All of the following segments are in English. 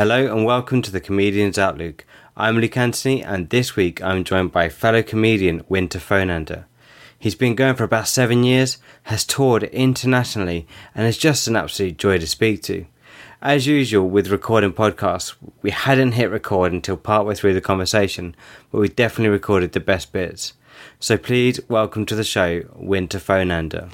Hello and welcome to the Comedian's Outluke. I'm Luke Anthony, and this week I'm joined by fellow comedian Winter Foenander. He's been going for about seven years, has toured internationally, and is just an absolute joy to speak to. As usual with recording podcasts, we hadn't hit record until partway through the conversation, but we definitely recorded the best bits. So please welcome to the show Winter Foenander.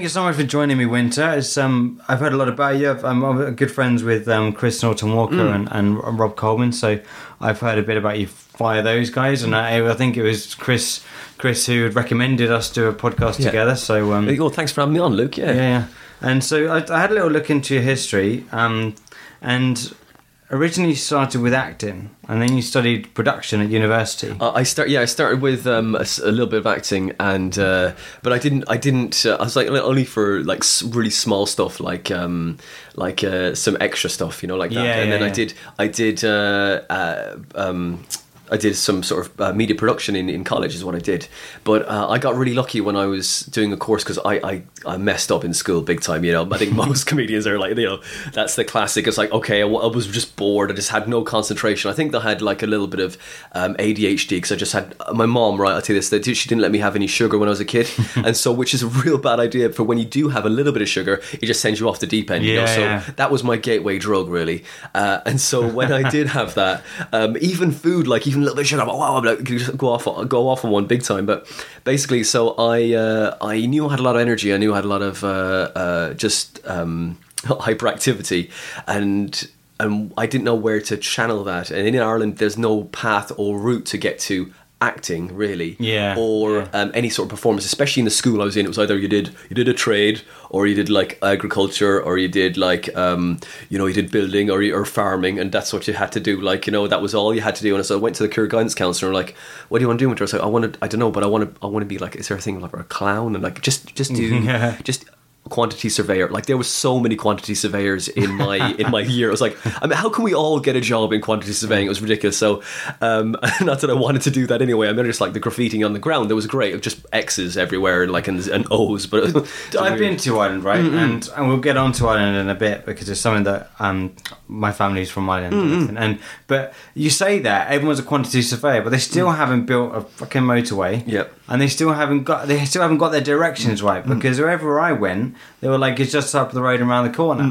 Thank you so much for joining me, Winter. It's, um, I've heard a lot about you. I've, I'm, I'm good friends with um, Chris Norton Walker and, and Rob Coleman, so I've heard a bit about you via those guys. And I, I think it was Chris, Chris who had recommended us do a podcast Yeah. together. So um, Well, thanks for having me on, Luke. Yeah. yeah, yeah. And so I, I had a little look into your history, um, and originally you started with acting, and then you studied production at university. Uh, I start. Yeah, I started with um, a, a little bit of acting, and uh, but I didn't. I didn't. Uh, I was like only for like really small stuff, like um, like uh, some extra stuff, you know, like that. Yeah, and yeah, then I did. I did. Uh, uh, um, I did some sort of uh, media production in, in college is what I did, but uh, I got really lucky when I was doing a course because I, I I messed up in school big time. You know, I think most comedians are like you know that's the classic. It's like okay, I was just bored. I just had no concentration. I think I had like a little bit of um, ADHD because I just had my mom. Right, I'll tell you this: that she didn't let me have any sugar when I was a kid, and so which is a real bad idea for when you do have a little bit of sugar, it just sends you off the deep end. you know? Yeah, So yeah. that was my gateway drug, really. Uh, and so when I did have that, um, even food, like even a little bit like, wow, I'm like, just go off, go off on one big time. But basically, so I, uh, I knew I had a lot of energy. I knew I had a lot of uh, uh, just um, hyperactivity, and and I didn't know where to channel that. And in Ireland, there's no path or route to get to acting really Yeah, or yeah. um, any sort of performance, especially in the school I was in. It was either you did you did a trade, or you did like agriculture, or you did like um, you know you did building or or farming, and that's what you had to do. Like you know that was all you had to do. And so I went to the career guidance counselor, and like, what do you want to do? with her? I was like, I want to, I don't know, but I want to, I want to be like, is there a thing like a clown? And like, just just do Yeah. just quantity surveyor. Like there was so many quantity surveyors in my in my year. I was like i mean how can we all get a job in quantity surveying? It was ridiculous. So um not that i wanted to do that anyway. I mean just like the graffiti on the ground that was great. Of just x's everywhere and like and, and o's but I've been to Ireland, right? And and we'll get on to Ireland in a bit because it's something that um my family's from Ireland, and, everything. and but you say that everyone's a quantity surveyor, but they still haven't built a fucking motorway. Yep. And they still haven't got they still haven't got their directions mm. right because mm. wherever I went, they were like it's just up the road and around the corner.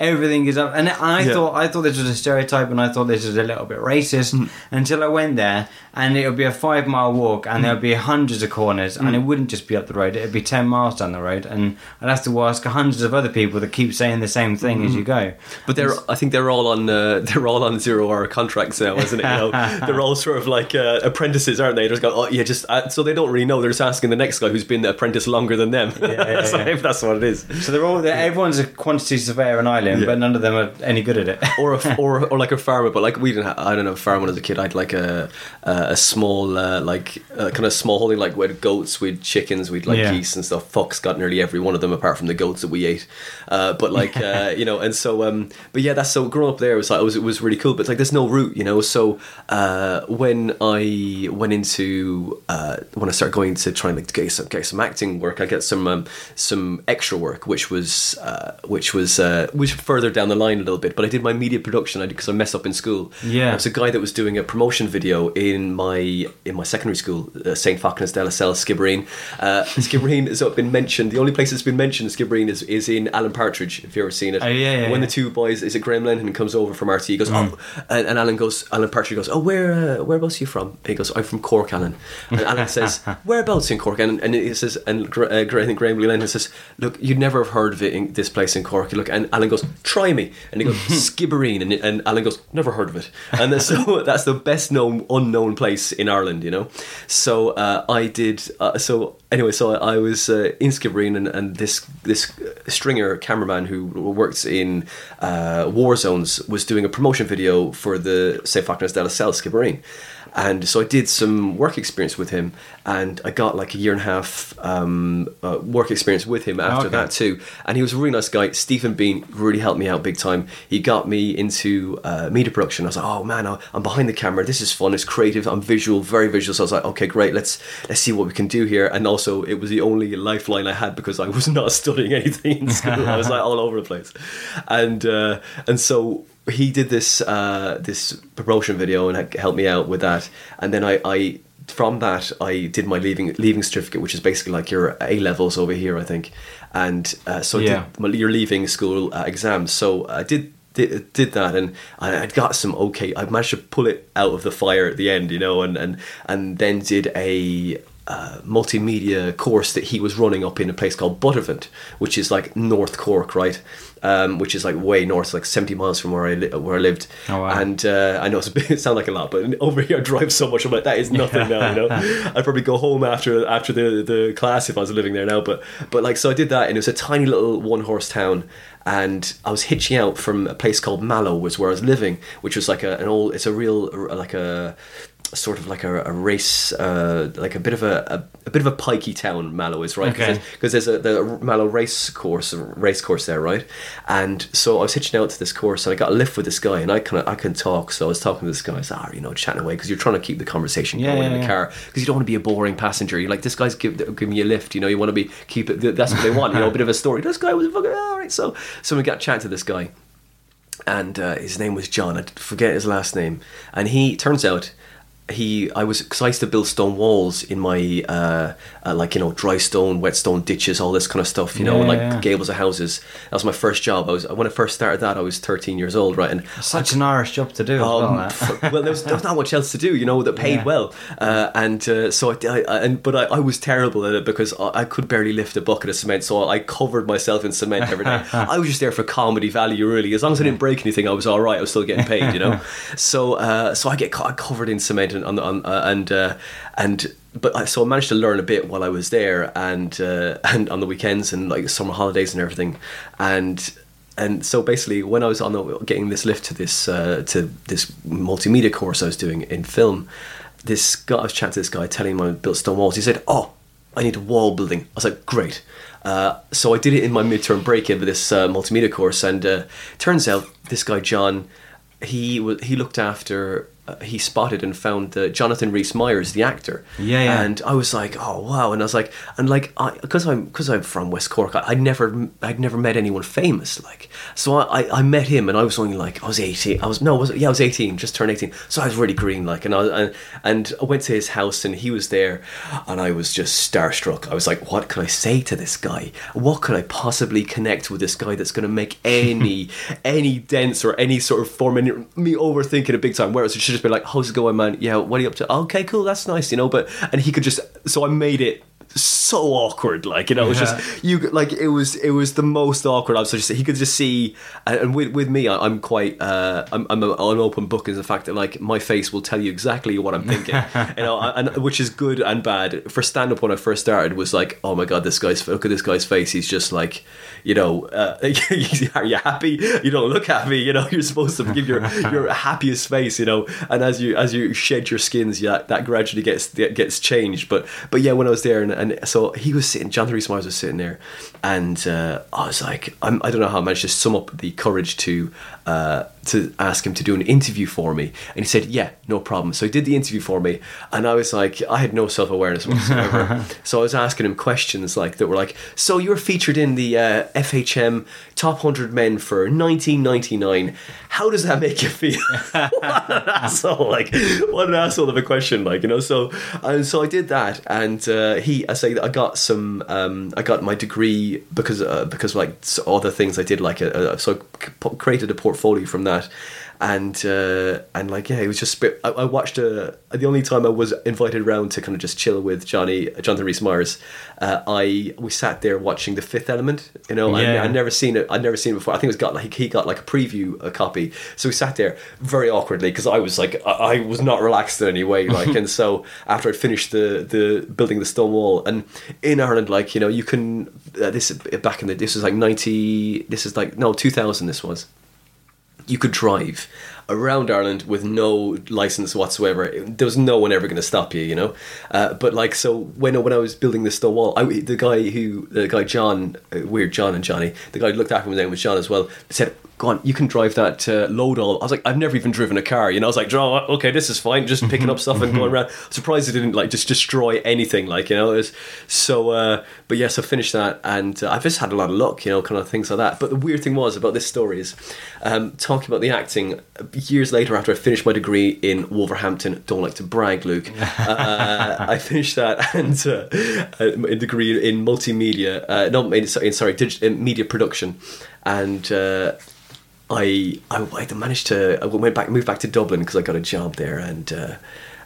Everything is up, and I Yeah. thought I thought this was a stereotype, and I thought this was a little bit racist until I went there, and it would be a five mile walk, and there would be hundreds of corners, and it wouldn't just be up the road; it'd be ten miles down the road, and I'd have to ask hundreds of other people that keep saying the same thing as you go. But they're, I think they're all on, uh, they're all on zero-hour contracts now, isn't it? You know, they're all sort of like uh, apprentices, aren't they? They're just go, oh yeah, just uh, so they don't really know. They're just asking the next guy who's been the apprentice longer than them. yeah, so yeah. if that's what it is. So they're all they're, everyone's a quantity surveyor in Ireland, Yeah. but none of them are any good at it. or a, or or like a farmer, but like we didn't. Have, I don't know. Farm when I was a kid, I had like a a, small uh, like uh, kind of small holding like with goats, with chickens, we'd like Yeah. geese and stuff. Fox got nearly every one of them apart from the goats that we ate. Uh, but like uh, you know, and so um, but yeah, that's so growing up there was like it was it was really cool. But it's like there's no route, you know. So uh, when I went into uh, when I started going to try and like get some get some acting work, I get some um, some extra work, which was uh, which was uh, which further down the line a little bit. But I did my media production. I did because I messed up in school. Yeah. Was a guy that was doing a promotion video in my in my secondary school, uh, St. Fachtna's de la Salle, Skibbereen. Uh, Skibbereen has been mentioned. The only place it's been mentioned, Skibbereen, is, is in Alan Partridge. If you've ever seen it. Oh, yeah, yeah, When yeah. the two boys, is it Graham Lennon comes over from RT? He goes, Mm. oh, and, and Alan goes, Alan Partridge goes, oh, where uh, whereabouts are you from? And he goes, I'm from Cork, Alan. And Alan says, whereabouts in Cork? And, and he says, and uh, Graham Lennon says, look, you'd never have heard of it in this place in Cork. Look, and Alan goes, try me, and he goes, Skibbereen, and, and Alan goes, never heard of it. And so that's the best known unknown place in Ireland, you know. So uh, I did. Uh, so anyway, so I, I was uh, in Skibbereen, and, and this this stringer cameraman who works in uh, war zones was doing a promotion video for the St. Fachtna's de la Skibbereen. And so I did some work experience with him, and I got like a year and a half um, uh, work experience with him after Okay. that too. And he was a really nice guy. Stephen Bean, really helped me out big time. He got me into uh, media production. I was like, oh man, I'm behind the camera. This is fun. It's creative. I'm visual, very visual. So I was like, okay, great. Let's let's see what we can do here. And also, it was the only lifeline I had because I was not studying anything in school. I was like all over the place, and uh, and so he did this uh, this promotion video and helped me out with that. And then I, I from that I did my leaving leaving certificate, which is basically like your A levels over here, I think. And uh, so Yeah. did my, your leaving school uh, exams. So I did. Did, did that and I I'd got some okay I managed to pull it out of the fire at the end you know and and, and then did a uh, multimedia course that he was running up in a place called Buttevant, which is like North Cork, right? Um, which is like way north, like seventy miles from where I li- where I lived. Oh, wow. And uh, I know it's a bit, it sounds like a lot, but over here I drive so much. I'm like that is nothing now. You know, I'd probably go home after after the the class if I was living there now. But but like so I did that, and it was a tiny little one horse town. And I was hitching out from a place called Mallow, was where I was living, which was like a, an old. It's a real like a sort of like a, a race, uh, like a bit of a, a, a bit of a pikey town. Mallow is right Okay. because there's a the Mallow race course, race course there, right? And so I was hitching out to this course, and I got a lift with this guy, and I kind of I can talk, so I was talking to this guy. I said, "Ah, you know, chatting away because you're trying to keep the conversation Yeah, going yeah, in the yeah. car because you don't want to be a boring passenger. You're like this guy's give, giving you a lift, you know. You want to be keep it. That's what they want, you know, a bit of a story. This guy was fucking all right. So so we got chatting to this guy and uh, his name was John. I forget his last name. And he turns out he I was because I used to build stone walls in my uh, uh, like you know dry stone, wet stone ditches, all this kind of stuff. You know, Yeah, and like yeah. gables of houses. That was my first job. I was when I first started that I was 13 years old, right? And Such an Irish job to do as well. um, well, there was, there was not much else to do, you know, that paid Yeah. well, uh, and uh, so I, I, I- and but I, I was terrible at it because I, I could barely lift a bucket of cement, so I covered myself in cement every day. I was just there for comedy value, really. As long as I didn't break anything, I was all right. I was still getting paid, you know. so uh, so I get co- covered in cement and on, on uh, and uh, and. But I, so I managed to learn a bit while I was there, and uh, and on the weekends and like summer holidays and everything, and and so basically when I was on the, getting this lift to this uh, to this multimedia course I was doing in film, this guy I was chatting to this guy telling him I built stone walls. He said, "Oh, I need wall building." I was like, "Great." Uh, so I did it in my midterm break in this uh, multimedia course, and uh, turns out this guy John, he was he looked after. Uh, he spotted and found uh, Jonathan Rhys Meyers, the actor. Yeah, yeah. And I was like, oh wow, and I was like, and like, I because I'm because I'm from West Cork, I, I'd never I'd never met anyone famous, like, so I, I, I met him, and I was only like I was eighteen, I was no, was yeah, I was eighteen, just turned eighteen, so I was really green, like, and I and, and I went to his house, and he was there, and I was just starstruck. I was like, what can I say to this guy? What could I possibly connect with this guy that's going to make any any dents or any sort of form in me overthinking it big time? Whereas it should just be like, how's it going, man? Yeah, what are you up to? Okay, cool, that's nice, you know. But and he could just so I made it so awkward like you know it was just you like it was it was the most awkward. I was just he could just see and, with with me I, I'm quite uh I'm, I'm an open book in the fact that like my face will tell you exactly what I'm thinking you know and which is good and bad. For stand up when I first started was like oh my god this guy's look at this guy's face. He's just like you know uh, are you happy? You don't look happy you know you're supposed to give your your happiest face you know and as you as you shed your skins yeah that gradually gets gets changed. But but yeah when I was there and, and so he was sitting Jonathan Rhys Meyers was sitting there and uh, I was like I'm, I don't know how I managed to sum up the courage to uh, to ask him to do an interview for me. And he said yeah no problem. So he did the interview for me and I was like I had no self-awareness whatsoever. So I was asking him questions like that were like so you were featured in the uh, FHM top 100 men for 1999 how does that make you feel? What an asshole like what an asshole of a question like you know? So and so I did that and uh, he I say that I got some um, I got my degree because uh, because like other things I did like a, a, so I created a portfolio from that and uh, and like yeah it was just I, I watched a the only time I was invited around to kind of just chill with Johnny Jonathan Rhys Meyers uh, I we sat there watching The Fifth Element you know I, Yeah. I'd never seen it I'd never seen it before. I think it was got like he got like a preview a copy. So we sat there very awkwardly because I was like I, I was not relaxed in any way like and so after I'd finished the the building the stone wall and in Ireland like you know you can uh, this is back in the this was like 90 this is like no 2000 this was you could drive around Ireland with no license whatsoever. There was no one ever going to stop you, you know. Uh, but like, so when when I was building the stone wall, I, the guy who the guy John, uh, weird John and Johnny, the guy who looked after me, his name was John as well, said. Go on, you can drive that uh, load all. I was like, I've never even driven a car, you know. I was like, oh, okay, this is fine, just picking up stuff and going around. Surprised it didn't like just destroy anything, like you know. It was, so, uh, but yes, I finished that, and uh, I've just had a lot of luck, you know, kind of things like that. But the weird thing was about this story is um, talking about the acting. Years later, after I finished my degree in Wolverhampton, don't like to brag, Luke. Uh, I finished that and uh, a degree in multimedia, uh, not in, sorry, in media production, and. Uh, I, I I managed to I went back moved back to Dublin because I got a job there and uh,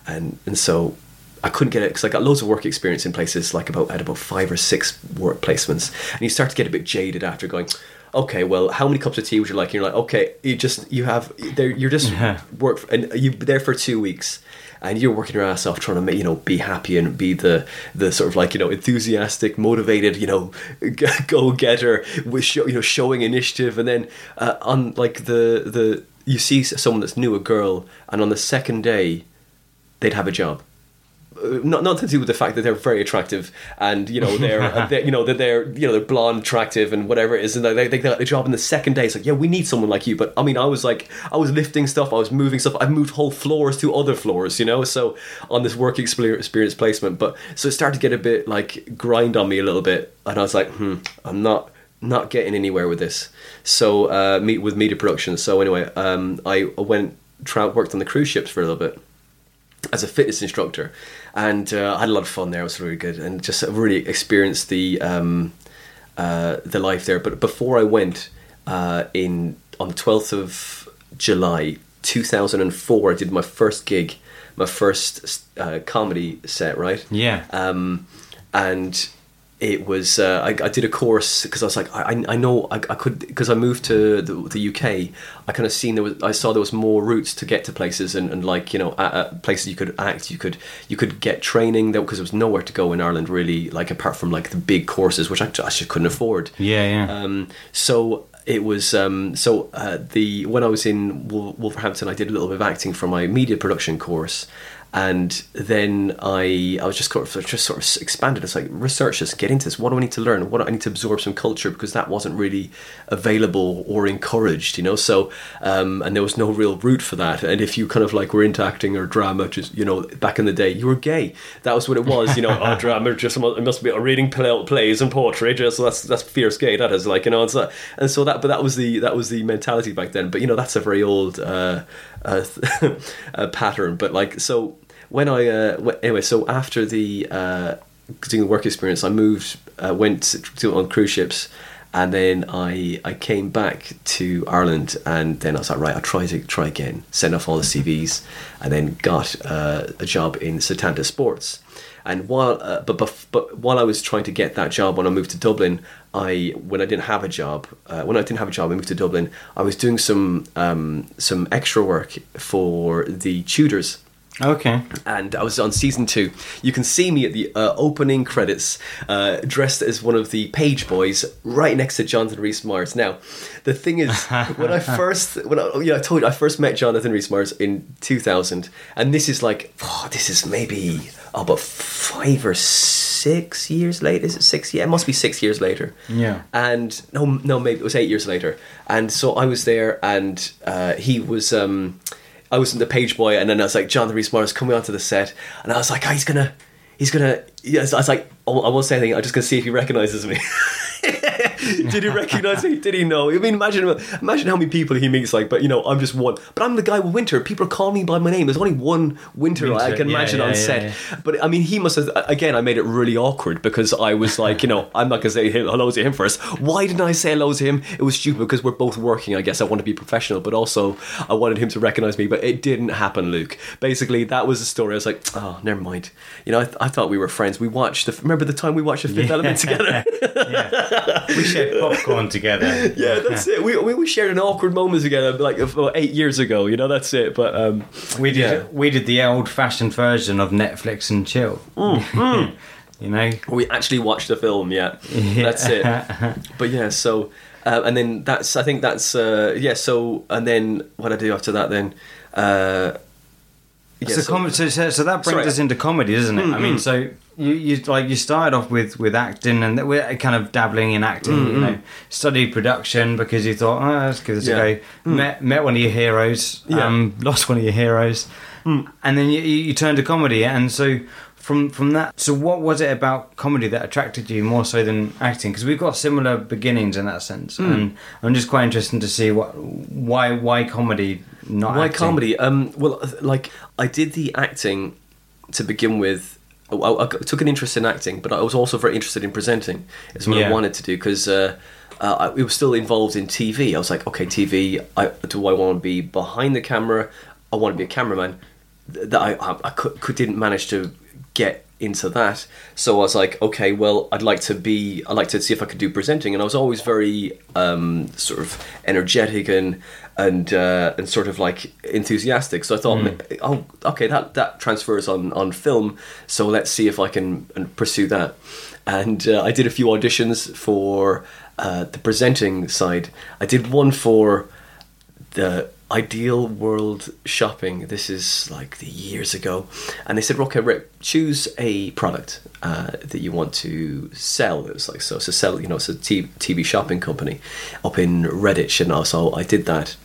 and and so I couldn't get it because I got loads of work experience in places like about I had about five or six work placements and you start to get a bit jaded after going okay well how many cups of tea would you like? And you're like okay you just you have there you're just Yeah. work for, and you're there for two weeks and you're working your ass off trying to make you know be happy and be the the sort of like you know enthusiastic motivated you know go getter with show, you know showing initiative. And then uh, on like the the you see someone that's new a girl and on the second day they'd have a job not not to do with the fact that they're very attractive and you know they're, they're you know that they're you know they're blonde attractive and whatever it is and they, they, got a job in the second day. It's like yeah we need someone like you but I mean I was like I was lifting stuff I was moving stuff I moved whole floors to other floors you know so on this work experience placement. But so it started to get a bit like grind on me a little bit and I was like hmm I'm not not getting anywhere with this. So uh meet with media production. So anyway um I went tra- worked on the cruise ships for a little bit as a fitness instructor, and uh, I had a lot of fun there. It was really good, and just really experienced the um, uh, the life there. But before I went uh, in on the twelfth of July, two thousand and four, I did my first gig, my first uh, comedy set. Right, Yeah. um, and it was uh, I, I did a course because I was like I, I know I, I could because I moved to the, the UK I kind of seen there was I saw there was more routes to get to places and, and like you know at, at places you could act you could you could get training there because there was nowhere to go in Ireland really like apart from like the big courses which I just couldn't afford yeah, yeah. um, so it was um, so uh, the when I was in Wolverhampton, I did a little bit of acting for my media production course, and then I I was just sort of just sort of expanded. It's like research this, get into this. What do I need to learn? What do I need to absorb some culture because that wasn't really available or encouraged, you know. So um, and there was no real route for that. And if you kind of like were into acting or drama, just you know, back in the day, you were gay. That was what it was, you know. oh, drama, just it must be reading play, plays and poetry. Just that's that's fierce gay. That is like you know. And so, and so that, but that was the that was the mentality back then. But you know, that's a very old uh, uh, uh, pattern. But like so when I uh, anyway, so after the uh, doing the work experience, I moved, uh, went to on cruise ships, and then I I came back to Ireland, and then I was like, right, I'll try to try again, send off all the CVs, and then got uh, a job in Setanta Sports. And while uh, but, but but while I was trying to get that job when I moved to Dublin, I when I didn't have a job uh, when I didn't have a job, I moved to Dublin. I was doing some um, some extra work for the Tudors okay. and I was on season two. You can see me at the uh, opening credits, uh, dressed as one of the page boys, right next to Jonathan Rhys Meyers. Now, the thing is, when I first, when I, you know, I told you I first met Jonathan Rhys Meyers in two thousand, and this is like, oh, this is maybe oh, about five or six years later. Is it six? Yeah, it must be six years later Yeah. and no no maybe it was eight years later and so i was there and uh, he was um i was the page boy and then i was like john the reese Morris coming onto the set. And i was like oh, he's gonna he's gonna yes i was like i won't say anything. I'm just gonna see if he recognizes me did he recognize me did he know i mean imagine imagine how many people he meets like but you know i'm just one but i'm the guy with winter people call me by my name there's only one winter, i can yeah, imagine yeah, on yeah, set but I mean, he must have. Again, I made it really awkward because I was like, you know, I'm not gonna say hello to him first. Why didn't I say hello to him? It was stupid because we're both working. I guess I want to be professional, but also I wanted him to recognize me. But it didn't happen, Luke. Basically, that was the story. I was like, oh, never mind. You know, I, I thought we were friends. We watched the. Remember the time we watched the Fifth Element together? We shared popcorn together. yeah, that's it. We, we we shared an awkward moment together like eight years ago. You know, that's it. But um, We did Yeah. we did the old fashioned version of Netflix and chill. you know? We actually watched the film, yeah. Yeah. That's it. But yeah, so uh, and then that's I think that's uh, yeah. So and then what I do after that then. Uh, yeah, so, com- so, so, that brings Sorry. us into comedy, doesn't it? I mean, so you, you like you started off with with acting and we're kind of dabbling in acting. You know, studied production because you thought, oh, let's give this Yeah. a go. Met met one of your heroes, Yeah. um, lost one of your heroes, and then you, you you turned to comedy. And so from from that, so what was it about comedy that attracted you more so than acting? Because we've got similar beginnings in that sense, and I'm just quite interested to see what why why comedy not Why acting? comedy? Um, well, like I did the acting to begin with. I, I took an interest in acting, but I was also very interested in presenting. It's what Yeah. I wanted to do because uh, uh, I, was still involved in TV. I was like, okay, TV. I, do I want to be behind the camera? I want to be a cameraman. That I, I, could didn't manage to get into that. So I was like, okay, well, I'd like to be. I'd like to see if I could do presenting, and I was always very um, sort of energetic and and uh, and sort of like enthusiastic. So I thought, oh, okay, that that transfers on on film. So let's see if I can pursue that. And uh, I did a few auditions for uh, the presenting side. I did one for the ideal world shopping. This is like the years ago. And they said okay Rick, choose a product uh, that you want to sell. It was like so a sell you know it's a tv shopping company up in redditch and also i did that.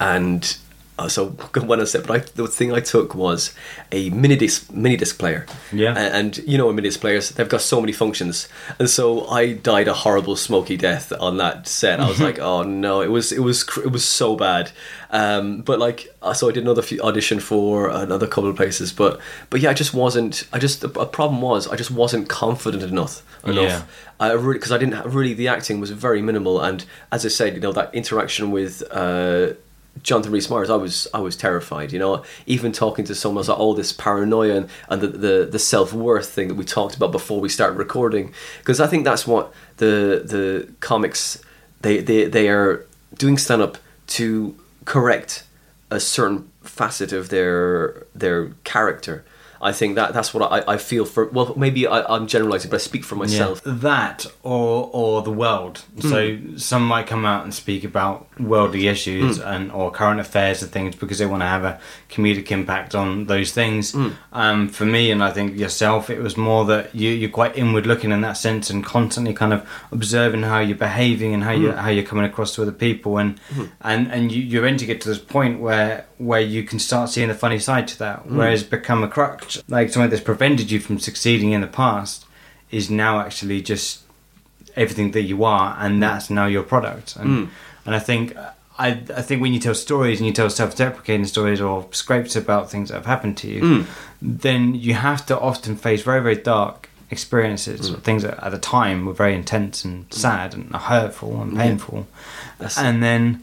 And uh, so when I said, but I, the thing I took was a mini disc mini disc player. Yeah. A- and, you know, mini disc players they've got so many functions, and so I died a horrible smoky death on that set. I was like, oh no, it was it was it was so bad. Um, but like, uh, so I did another few audition for another couple of places, but but yeah, I just wasn't. I just the a problem was I just wasn't confident enough enough. Yeah. I really because I didn't really the acting was very minimal, and as I said, you know that interaction with uh, Jonathan Rhys Meyers, I was I was terrified. You know, even talking to someone, was like, oh, this paranoia and, and the the, the self worth thing that we talked about before we started recording, because I think that's what the the comics they they they are doing stand up to correct a certain facet of their their character. I think that that's what I, I feel for. Well, maybe I, I'm generalizing, but I speak for myself. Yeah. That or or the world. Hmm. So some might come out and speak about worldly issues hmm. and or current affairs and things because they want to have a comedic impact on those things. Hmm. Um, for me and I think yourself, it was more that you you're quite inward looking in that sense and constantly kind of observing how you're behaving and how you how you're coming across to other people and and and you you eventually get to this point where where you can start seeing the funny side to that, whereas become a like something that's prevented you from succeeding in the past, is now actually just everything that you are, and mm. that's now your product. And mm. and I think I I think when you tell stories and you tell self-deprecating stories or scrapes about things that have happened to you, mm. then you have to often face very very dark experiences, things that at the time were very intense and sad and hurtful and painful, it. and then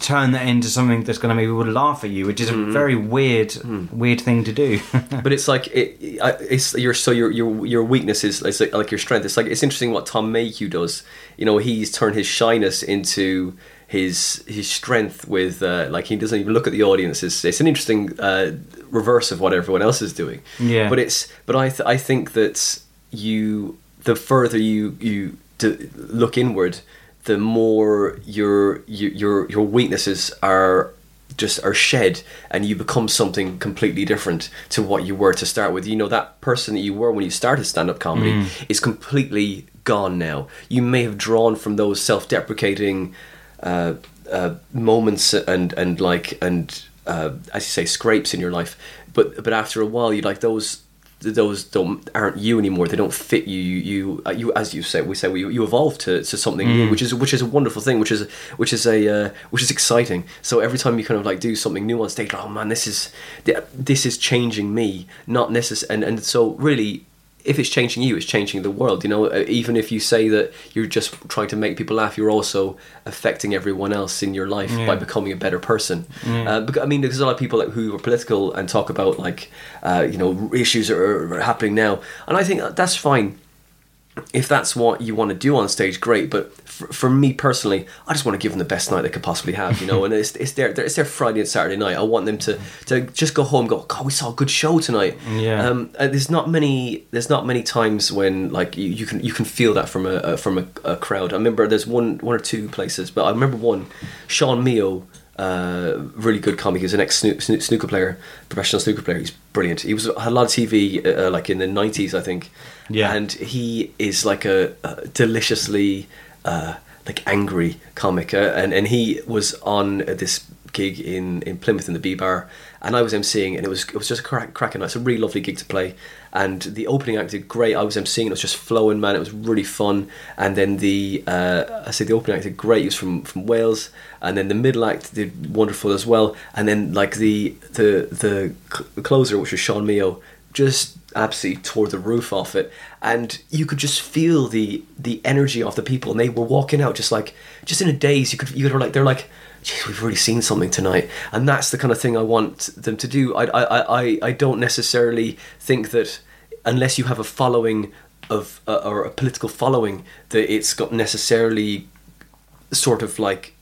turn that into something that's going to make people laugh at you, which is a very weird, weird thing to do. but it's like it, it's your so your your your weakness is it's like, like your strength. It's like it's interesting what Tom Mayhew does. You know, he's turned his shyness into his his strength with uh, like he doesn't even look at the audience. It's, it's an interesting uh, reverse of what everyone else is doing. Yeah. But it's but I th- I think that you the further you you d- look inward, the more your your your weaknesses are just are shed and you become something completely different to what you were to start with. You know that person that you were when you started stand-up comedy is completely gone now. You may have drawn from those self-deprecating uh, uh, moments and and like and uh, as you say scrapes in your life but but after a while you like those those don't aren't you anymore. They don't fit you. You, you, uh, you as you say, we say we, you evolve to, to something new, which is which is a wonderful thing, which is which is a uh, which is exciting. So every time you kind of like do something new on stage, oh man, this is this is changing me, not necessary. And and so really, if it's changing you, it's changing the world. You know, Uh, even if you say that you're just trying to make people laugh, you're also affecting everyone else in your life by becoming a better person. Uh, because, I mean, there's a lot of people like, who are political and talk about like, uh, you know, issues that are, are happening now, and I think that's fine. If that's what you want to do on stage, great. But for, for me personally, I just want to give them the best night they could possibly have, you know. and it's, it's their it's their Friday and Saturday night. I want them to to just go home, and go, God, we saw a good show tonight. Yeah. Um, there's not many there's not many times when like you, you can you can feel that from a, a from a, a crowd. I remember there's one one or two places, but I remember one, Sean Meo. Uh, really good comic. He's an ex snooker player, professional snooker player. He's brilliant. He was had a lot of TV, uh, like in the nineties, I think. Yeah. and he is like a, a deliciously uh, like angry comic, uh, and and he was on this gig in, in Plymouth in the B Bar, and I was emceeing, and it was it was just a crack, cracking. It's a really lovely gig to play, and the opening act did great. I was emceeing, it was just flowing, man. It was really fun, and then the uh, I say the opening act did great. He was from from Wales, and then the middle act did wonderful as well, and then like the the the cl- closer, which was Sean Meo, just absolutely tore the roof off it and you could just feel the the energy of the people and they were walking out just like just in a daze you could you were like they're like Geez, we've really seen something tonight. And that's the kind of thing i want them to do. I i i, I don't necessarily think that unless you have a following of uh, or a political following that it's got necessarily sort of like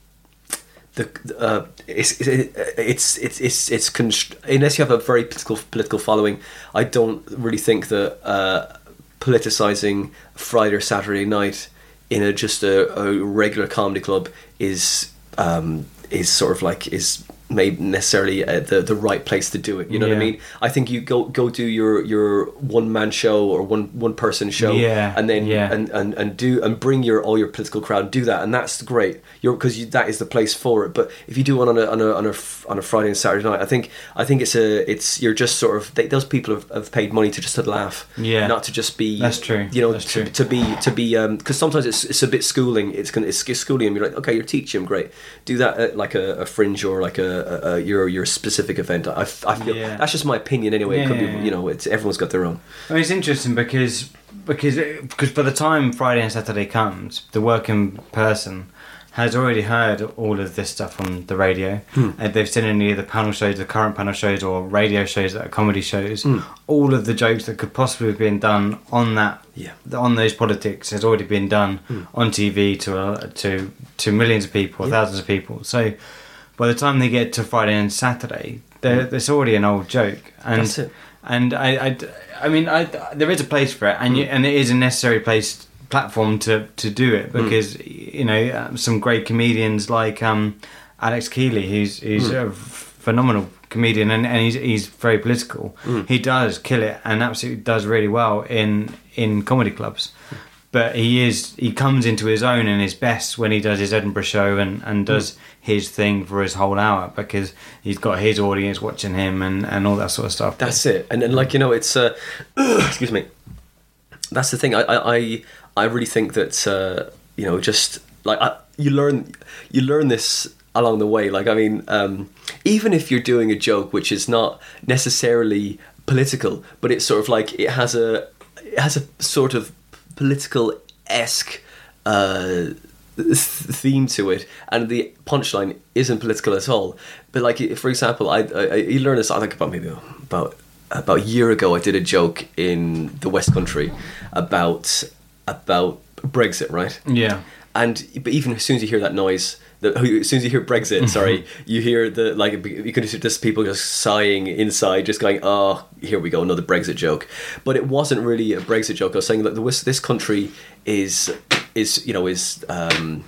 the uh, it's, it's it's it's it's const- unless you have a very political political following, I don't really think that uh, politicizing Friday or Saturday night in a just a, a regular comedy club is um, is sort of like is maybe necessarily uh, the the right place to do it. You know what I mean? I think you go go do your your one man show or one one person show, Yeah, and then yeah. and, and and do and bring your all your political crowd and do that, and that's great. You're because you, that is the place for it. But if you do one on a on a on a, on a Friday and Saturday night, I think I think it's a it's you're just sort of they, those people have, have paid money to just to laugh, Yeah. not to just be That's true. You know, That's to, true. to be to be because sometimes it's it's a bit schooling. It's gonna it's schooling them. You're like, okay, you're teaching great. Do that at like a, a fringe or like a, a, a your your specific event. I, I feel Yeah. that's just my opinion anyway. It could Yeah. be you know, it's everyone's got their own. I mean, it's interesting because because because by the time Friday and Saturday comes, the working person has already heard all of this stuff on the radio. And they've seen any of the panel shows, the current panel shows, or radio shows that are comedy shows. Hmm. All of the jokes that could possibly have been done on that, Yeah. on those politics, has already been done hmm. on TV to uh, to to millions of people, Yeah. thousands of people. So by the time they get to Friday and Saturday, it's mm. already an old joke. And That's it. and I, I, I mean, I, there is a place for it, and you, mm. and it is a necessary place platform to to do it mm. because you know um, some great comedians like um, Alex Kealy, who's who's a f- phenomenal comedian and, and he's he's very political. He does kill it and absolutely does really well in in comedy clubs. But he is he comes into his own and his best when he does his Edinburgh show and, and does his thing for his whole hour because he's got his audience watching him and, and all that sort of stuff. That's it, and and like you know, it's uh, excuse me. That's the thing. I I I, I really think that uh, you know, just like I, you learn you learn this along the way. Like I mean, um, even if you're doing a joke which is not necessarily political, but it's sort of like it has a it has a sort of political esque. Uh, th- theme to it, and the punchline isn't political at all. But like, for example, I, I, I you learn this. I think about maybe about about a year ago. I did a joke in the West Country about about Brexit, right? yeah. And but even as soon as you hear that noise, the, as soon as you hear Brexit, sorry, you hear the like you could just people just sighing inside, just going, "Oh, here we go, another Brexit joke." But it wasn't really a Brexit joke. I was saying that the, this country is is you know is um,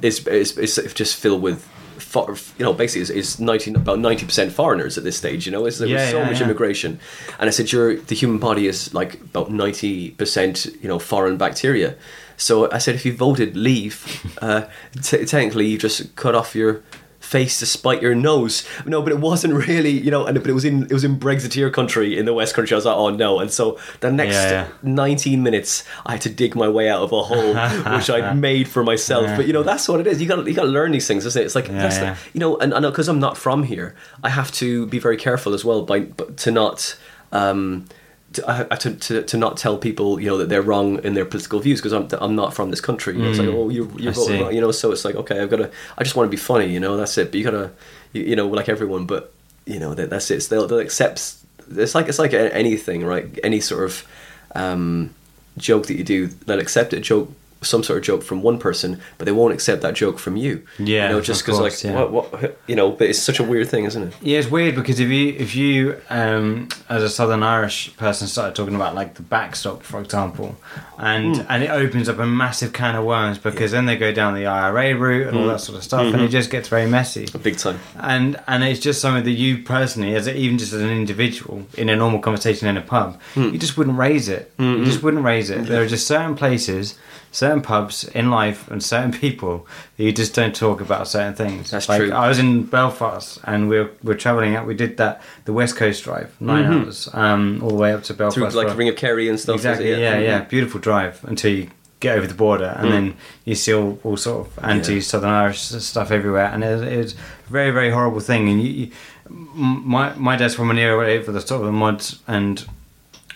is, is is just filled with. You know, basically, is, is 19, about ninety percent foreigners at this stage. You know, is there was so yeah, much yeah. immigration, and I said, "Your the human body is like about ninety percent, you know, foreign bacteria." So I said, if you voted leave, uh, t- technically you just cut off your face to spite your nose. No, but it wasn't really, you know. And but it was in it was in Brexiteer country in the West Country. I was like, oh no. And so the next Yeah, yeah. nineteen minutes, I had to dig my way out of a hole which I'd made for myself. Yeah. But you know, that's what it is. You got you got to learn these things, isn't it? It's like that's. The, you know, and know because I'm not from here, I have to be very careful as well by to not. Um, to, I to, to, to not tell people you know that they're wrong in their political views because I'm, I'm not from this country. You know, it's like oh you Mm. you I voted wrong, you know so it's like okay I've got to I just want to be funny you know that's it. But you gotta you, you know like everyone but you know that, that's it. So they'll, they'll accept it's like it's like anything right? Any sort of um joke that you do, they'll accept a joke, some sort of joke from one person, but they won't accept that joke from you. Yeah, you know, just because like yeah. what, what, you know, but it's such a weird thing, isn't it? Yeah, it's weird because if you if you um, as a Southern Irish person started talking about like the backstop, for example, and Hmm. and it opens up a massive can of worms because then they go down the IRA route and all Hmm. that sort of stuff, and Mm-hmm. it just gets very messy. Big time. And and it's just something that you personally, as a, even just as an individual in a normal conversation in a pub, Hmm. you just wouldn't raise it. You just wouldn't raise it. There are just certain places, certain pubs in life, and certain people you just don't talk about certain things. That's like, true. I was in Belfast and we were, we were traveling out. We did that the West Coast drive, 9 hours, um, all the way up to Belfast. Mm-hmm. Through like for- Ring of Kerry and stuff. Exactly. Yeah, yeah, Beautiful drive until you get over the border, and Mm. then you see all, all sort of anti-Southern Irish stuff everywhere, and it, it's a very, very horrible thing. And you, you, my my dad's from an era where for the sort of the mods and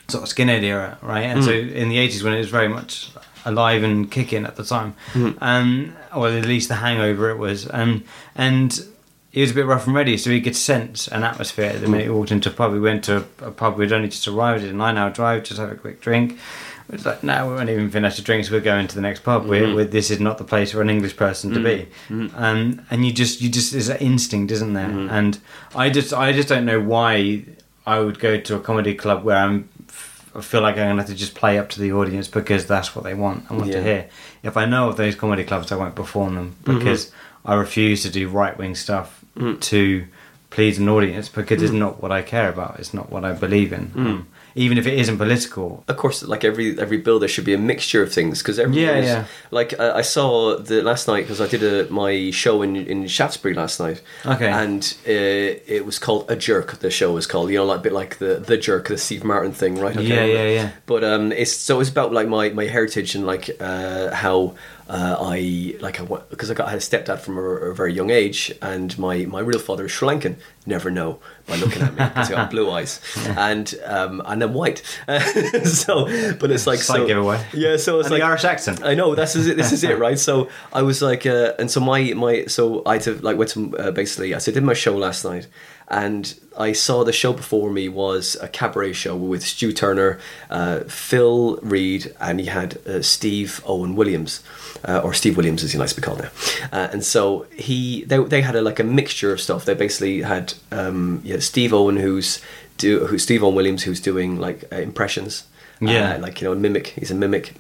sort of skinhead era, right? And so Mm. in the eighties, when it was very much alive and kicking at the time, Mm. um, or at least the hangover it was, um, and he was a bit rough and ready, so he could sense an atmosphere the minute he walked into a pub. We went to a pub we'd only just arrived, did a nine hour drive, just have a quick drink. It's like, no, we won't even finish the drinks. We're going to the next pub. We're, we're, this is not the place for an English person to be. Um, and you just, you just, there's an instinct, isn't there? And I just, I just don't know why I would go to a comedy club where I'm, I feel like I'm gonna have to just play up to the audience because that's what they want and want Yeah. to hear. If I know of those comedy clubs, I won't perform them mm-hmm. because I refuse to do right wing stuff mm. to please an audience because it's mm. not what I care about. It's not what I believe in. Um, even if it isn't political. Of course, like every every bill, there should be a mixture of things because Yeah, yeah. Like uh, I saw the last night because I did a, my show in in Shaftesbury last night. Okay. And uh, it was called a jerk. The show was called, you know, like a bit like the the jerk, the Steve Martin thing, right? Yeah, yeah, yeah. But um, it's so it's about like my my heritage and like uh, how. Uh, I like because I got I had a stepdad from a, a very young age, and my, my real father is Sri Lankan. Never know by looking at me because I got blue eyes, and um, and I'm white. so, but it's like Slight so, giveaway. Yeah, so it's And like the Irish accent. I know this is it. This is it, right? So I was like, uh, and so my my so I had to like went to uh, basically I said, did my show last night, and I saw the show before me was a cabaret show with Stu Turner, uh, Phil Reed, and he had uh, Steve Owen Williams, uh, or Steve Williams as he likes to be called now, uh, and so he they they had a, like a mixture of stuff. They basically had um, yeah Steve Owen who's do who Steve Owen Williams who's doing like uh, impressions, Yeah. uh, like you know mimic. He's a mimic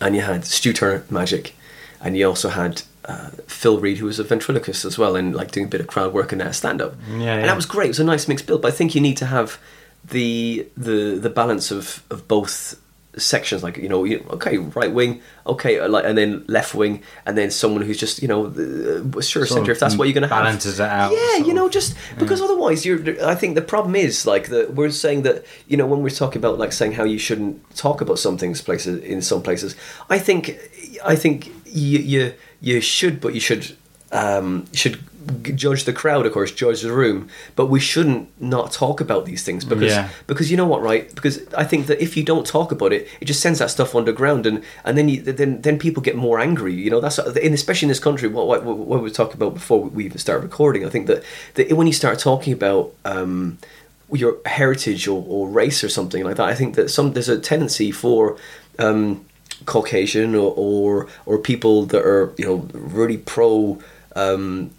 and you had Stu Turner magic, and you also had uh, Phil Reed, who was a ventriloquist as well, and like doing a bit of crowd work and uh, stand up. Yeah, and that was great. It was a nice mixed build, but I think you need to have the the the balance of of both sections. Like you know you, okay right wing okay uh, like and then left wing and then someone who's just you know uh, sure Sort center if that's what you're gonna have. balances it out, yeah you know just because otherwise you're i think the problem is like that we're saying that you know when we're talking about like saying how you shouldn't talk about some things places in some places i think i think you you, you should but you should um you should judge the crowd of course judge the room. But we shouldn't not talk about these things because Yeah. because you know what right? Because i think that if you don't talk about it it just sends that stuff underground and and then you then then people get more angry you know? That's and especially in this country what what, what we were talking about before we even started recording i think that, that when you start talking about um your heritage or, or race or something like that i think that some there's a tendency for um caucasian or or, or people that are you know really pro um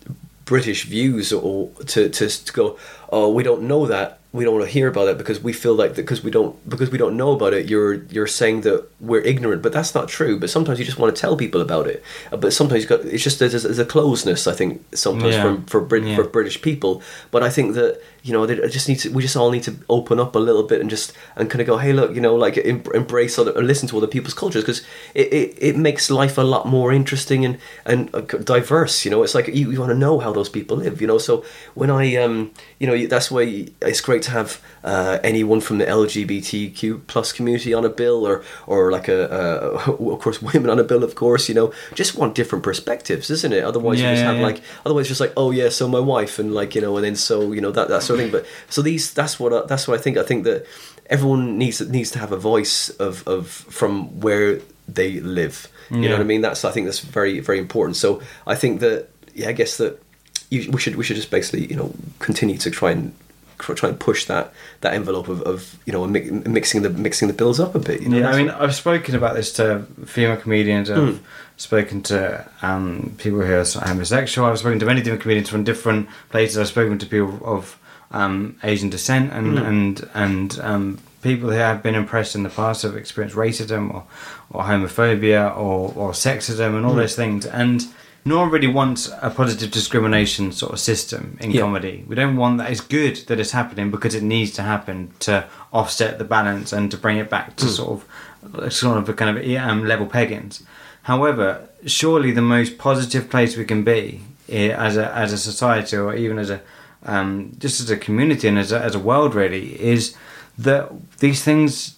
British views or to, to to go oh we don't know that we don't want to hear about it because we feel like because we don't because we don't know about it you're you're saying that we're ignorant but that's not true but sometimes you just want to tell people about it Uh, but sometimes you've got it's just there's, there's a closeness I think sometimes Yeah. from for Brit- Yeah. for British people but I think that you know they just need to we just all need to open up a little bit and just and kind of go hey look you know like em- embrace other and listen to other people's cultures because it, it, it makes life a lot more interesting and and uh, diverse you know it's like you, you want to know how those people live you know so when I um you know that's why it's great to have uh, anyone from the LGBTQ plus community on a bill or or like a, a of course women on a bill of course you know? Just want different perspectives isn't it? Otherwise Yeah, you just yeah, have yeah. like otherwise just like oh yeah so my wife and like you know and then so you know that that sort of thing. But so these that's what I, that's what I think. I think that everyone needs needs to have a voice of of from where they live. You know what I mean? That's I think that's very very important. So I think that yeah I guess that you, we should we should just basically you know continue to try and try and push that that envelope of, of you know mi- mixing the mixing the bills up a bit. You know? Yeah, I mean, I've spoken about this to female comedians. I've Mm. spoken to um, people who are homosexual. I've spoken to many different comedians from different places. I've spoken to people of um, Asian descent and Mm. and and um, people who have been impressed in the past have experienced racism or or homophobia or or sexism and all Mm. those things and. No one really wants a positive discrimination sort of system in Yeah. comedy. We don't want that. It's good that it's happening because it needs to happen to offset the balance and to bring it back to Mm. sort of sort of a kind of um, level peggings. However, surely the most positive place we can be eh, as a as a society or even as a um, just as a community and as a, as a world really is that these things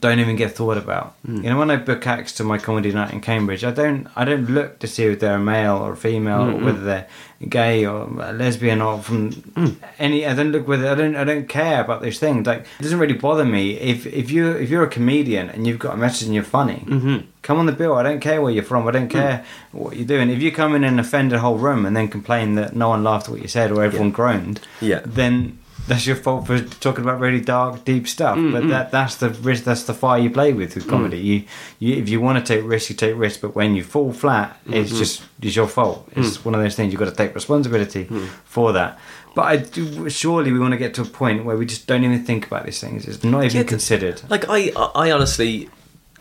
don't even get thought about. Hmm. You know, when I book acts to my comedy night in Cambridge, I don't I don't look to see if they're a male or a female hmm, or hmm. whether they're gay or lesbian or from any. I don't look whether I don't I don't care about those things. Like it doesn't really bother me if if you if you're a comedian and you've got a message and you're funny. Mhm. Come on the bill. I don't care where you're from. I don't care what you're doing. If you come in and offend a whole room and then complain that no one laughed at what you said or everyone groaned, Yeah. then that's your fault for talking about really dark, deep stuff. Mm, but that that's the risk. That's the fire you play with with comedy. You, you if you want to take risks, you take risks. But when you fall flat, it's Mm-hmm. just it's your fault. It's Mm. one of those things you've got to take responsibility for that. But I do, surely we want to get to a point where we just don't even think about these things. It's not even Yeah, considered. Like I, I honestly,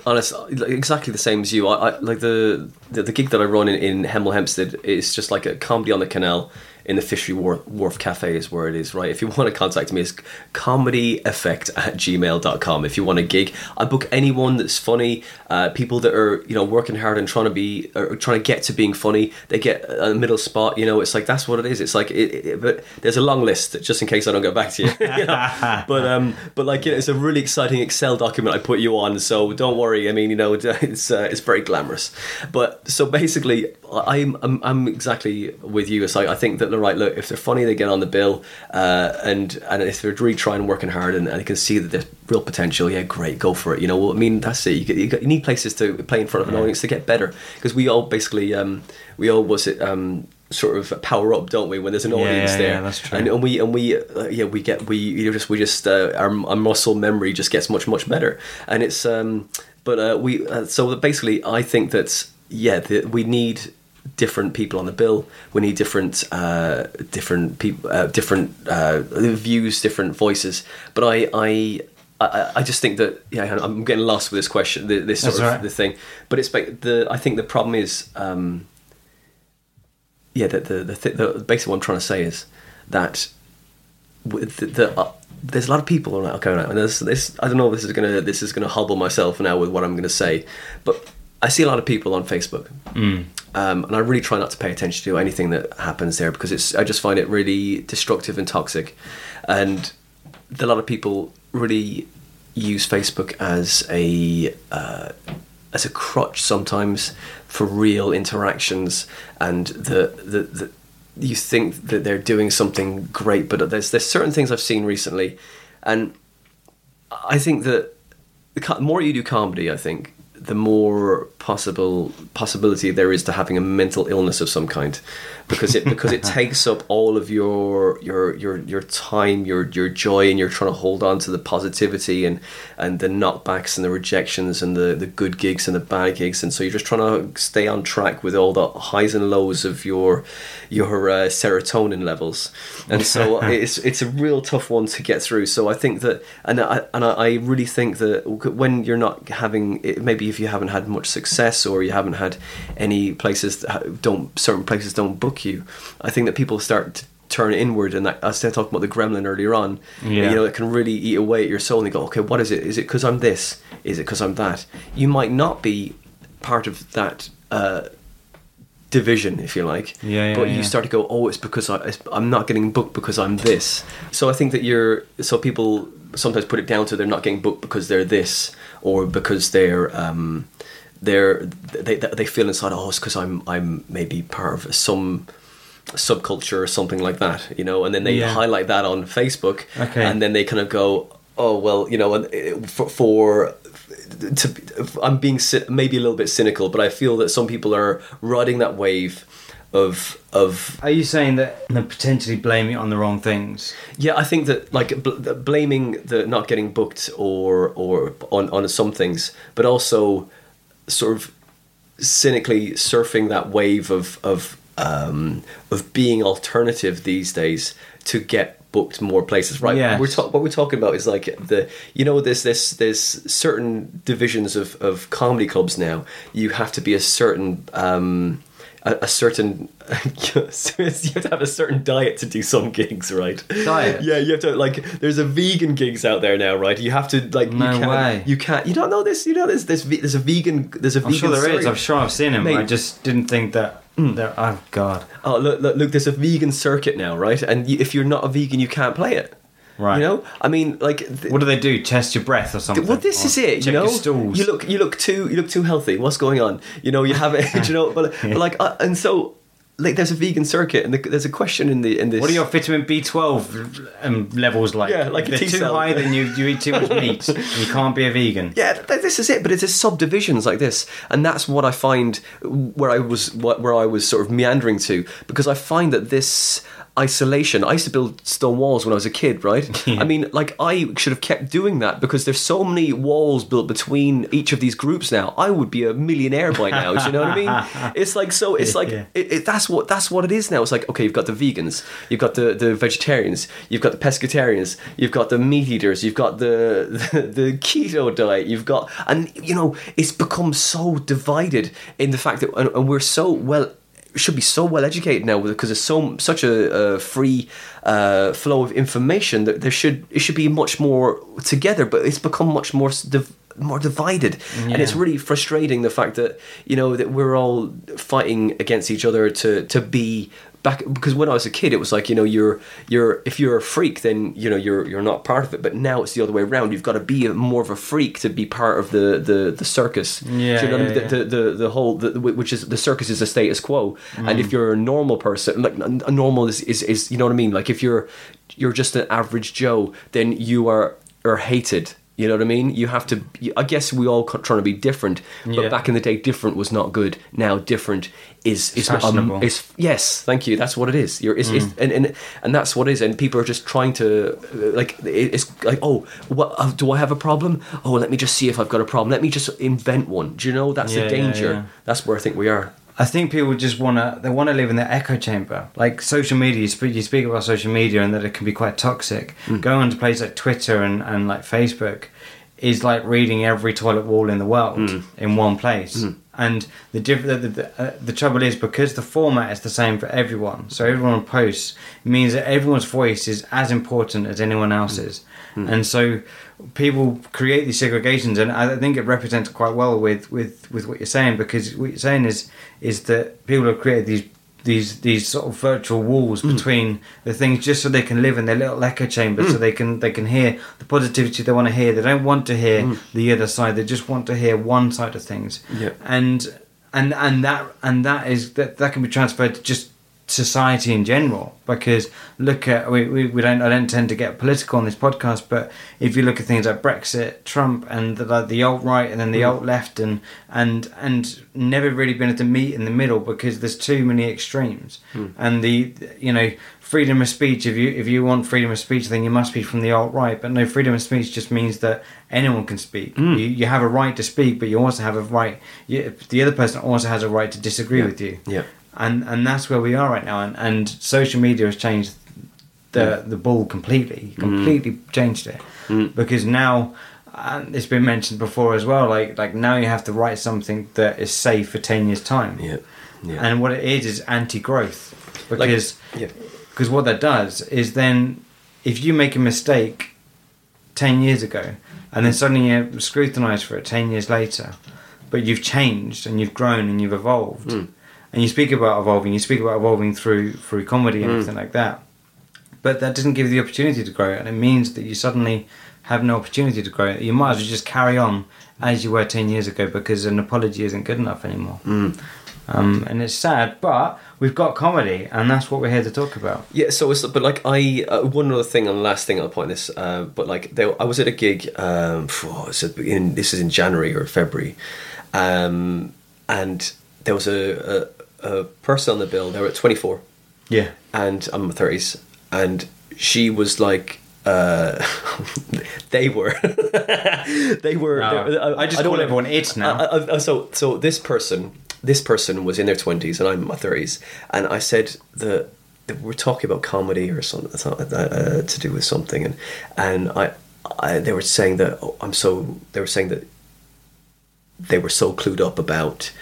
honest, exactly the same as you. I, I like the, the the gig that I run in, in Hemel Hempstead is just like a comedy on the canal in the Fishery Wharf, Cafe is where it is. Right. If you want to contact me, it's comedyeffect at gmail.com. If you want a gig, I book anyone that's funny. Uh, people that are you know working hard and trying to be or trying to get to being funny. They get a middle spot. You know, it's like that's what it is. It's like it, it, but there's a long list just in case I don't get back to you. you know? But um, but like you know, it's a really exciting Excel document I put you on. So don't worry. I mean, you know, it's uh, it's very glamorous. But so basically, I'm I'm, I'm exactly with you. It's like I think that the right look if they're funny, they get on the bill, uh, and and if they're really trying working hard and, and they can see that there's real potential, yeah, great, go for it. You know, well, I mean, that's it. You, get, you, get, you need places to play in front of an audience to get better because we all basically um, we all was it. Um, sort of power up don't we when there's an audience yeah, there yeah, that's true. and, and we and we uh, yeah we get we you know, just we just uh, our, our muscle memory just gets much much better and it's um but uh, we uh, so basically I think that yeah the, we need different people on the bill we need different uh different people uh, different uh views different voices but I I I, I just think that yeah I'm getting lost with this question this sort That's of right. the thing but it's the I think the problem is um yeah, the the the, th- the basically what I'm trying to say is that with the, the uh, there's a lot of people. Okay, right, and this this I don't know if this is gonna this is gonna hobble myself now with what I'm gonna say, but I see a lot of people on Facebook, Mm. Um, and I really try not to pay attention to anything that happens there because it's I just find it really destructive and toxic, and a lot of people really use Facebook as a uh, as a crutch sometimes for real interactions, and the the, the you think that they're doing something great, but there's there's certain things I've seen recently, and I think that the more you do comedy, I think the more possible possibility there is to having a mental illness of some kind, because it because it takes up all of your your your your time, your your joy, and you're trying to hold on to the positivity and and the knockbacks and the rejections and the the good gigs and the bad gigs, and so you're just trying to stay on track with all the highs and lows of your your uh, serotonin levels, and so it's it's a real tough one to get through. So I think that, and I and I really think that when you're not having maybe if you haven't had much success or you haven't had any places that don't certain places don't book you, I think that people start to turn inward. And I I was talking about the gremlin earlier on. Yeah. You know, it can really eat away at your soul. And you go, okay, what is it? Is it because I'm this? Is it because I'm that? You might not be part of that. Uh, division if you like Yeah, yeah, but you yeah. start to go oh it's because I, it's- i'm not getting booked because i'm this so i think that you're so people sometimes put it down to they're not getting booked because they're this or because they're um they're they, they feel inside oh it's because i'm i'm maybe part of some subculture or something like that you know and then they Yeah. highlight that on facebook Okay. and then they kind of go oh well you know uh, for, for to I'm being maybe a little bit cynical, but I feel that some people are riding that wave of of Are you saying that they're potentially blaming it on the wrong things? yeah. I think that like bl- blaming the not getting booked or or on on some things, but also sort of cynically surfing that wave of of um, of being alternative these days to get booked more places. Right? Yes. We're talk- what we're talking about is like the you know there's this there's certain divisions of of comedy clubs now. You have to be a certain. Um, a, a certain you have to have a certain diet to do some gigs right Diet? yeah you have to like there's a vegan gigs out there now right you have to like No you can't, way. you can't you don't know this you know there's there's, there's a vegan there's a I'm vegan sure there is. I'm sure I've seen him. I just didn't think that. Mm. that oh God! Oh look, look, look! There's a vegan circuit now, right? And you, if you're not a vegan, you can't play it. Right. You know, I mean, like, th- What do they do? Test your breath or something? well, this Or is it. You know, your stools. you look, you look too, you look too healthy. What's going on? You know, you have it. you know, but, but like, uh, and so, like, there's a vegan circuit, and the, there's a question in the in this. What are your vitamin B12 um, levels like? Yeah, like if they're too high, then you, you eat too much meat. and you can't be a vegan. Yeah, th- this is it. But it's subdivisions like this, and that's what I find where I was where I was sort of meandering to because I find that this isolation. I used to build stone walls when I was a kid, right? Yeah. I mean, like I should have kept doing that because there's so many walls built between each of these groups now. I would be a millionaire by now. do you know what I mean? It's like so. It's like Yeah. it, it, that's what that's what it is now. It's like okay, you've got the vegans, you've got the, the vegetarians, you've got the pescatarians, you've got the meat eaters, you've got the, the the keto diet, you've got and you know it's become so divided in the fact that and, and we're so well should be so well educated now because there's so such a, a free uh, flow of information that there should it should be much more together, but it's become much more. Div- more divided and it's really frustrating the fact that you know that we're all fighting against each other to to be back because when I was a kid it was like you know you're you're if you're a freak then you know you're you're not part of it. But now it's the other way around. You've got to be a, more of a freak to be part of the the, the circus. Yeah, you know what I yeah, mean? the, the, the the whole the, which is the circus is a status quo. And if mm. you're a normal person like a normal is, is is you know what I mean? Like if you're you're just an average Joe then you are are hated you know what I mean? You have to. I guess we all trying to be different, but Yeah. back in the day, different was not good. Now, different is is Fashionable. Mm. is yes. Thank you. That's what it is. You're, it's, it's, and, and and that's what it is. And people are just trying to uh, like. It's like, oh, what uh, do I have a problem? Oh, let me just see if I've got a problem. Let me just invent one. Do you know? That's Yeah, the danger. yeah. That's where I think we are. I think people just want to they want to live in their echo chamber. Like social media, you speak, you speak about social media and that it can be quite toxic. Hmm. Going onto places like Twitter and, and like Facebook is like reading every toilet wall in the world hmm. in one place. Hmm. And the, diff- the, the, uh, the trouble is because the format is the same for everyone, so everyone posts, it means that everyone's voice is as important as anyone else's. And so people create these segregations, and I think it represents quite well with, with, with what you're saying because what you're saying is is that people have created these these these sort of virtual walls mm. between the things just so they can live in their little echo chamber so mm. they can they can hear the positivity they want to hear. They don't want to hear mm. the other side. They just want to hear one side of things. Yeah. and and and that and that is that that can be transferred to just society in general because look at we, we, we don't I don't tend to get political on this podcast but if you look at things like Brexit Trump and the, like the alt right and then the mm. alt left and and and never really been able to meet in the middle because there's too many extremes. Mm. And the you know freedom of speech if you if you want freedom of speech then you must be from the alt right. But no freedom of speech just means that anyone can speak. Mm. You, you have a right to speak but you also have a right you, the other person also has a right to disagree Yeah. with you. Yeah. And and that's where we are right now and, and social media has changed the mm. the ball completely mm. completely changed it mm. because now and it's been mentioned before as well like like now you have to write something that is safe for 10 years time Yeah. Yeah. and what it is is anti-growth Like- because yeah. because what that does is then if you make a mistake 10 years ago and then suddenly you're scrutinized for it 10 years later but you've changed and you've grown and you've evolved Hmm. And you speak about evolving you speak about evolving through through comedy and Mm. everything like that but that doesn't give you the opportunity to grow and it means that you suddenly have no opportunity to grow you might as well just carry on as you were 10 years ago because an apology isn't good enough anymore Mm. um, and it's sad but we've got comedy and that's what we're here to talk about Yeah, so it's but like I uh, one other thing and the last thing I'll point this, uh, but like there, I was at a gig. Um, it's in, this is in January or February, um, and there was a, a a person on the bill. They were at 24, Yeah. and I'm in my 30s, and she was like. Uh, they were, they were. No, they- I just don't call everyone it now. I- I- I- so, so this person, this person was in their twenties, and I'm in my thirties, and I said the, that we're talking about comedy or something that, uh, to do with something, and and I, I, they were saying that oh, I'm so. They were saying that they were so clued up about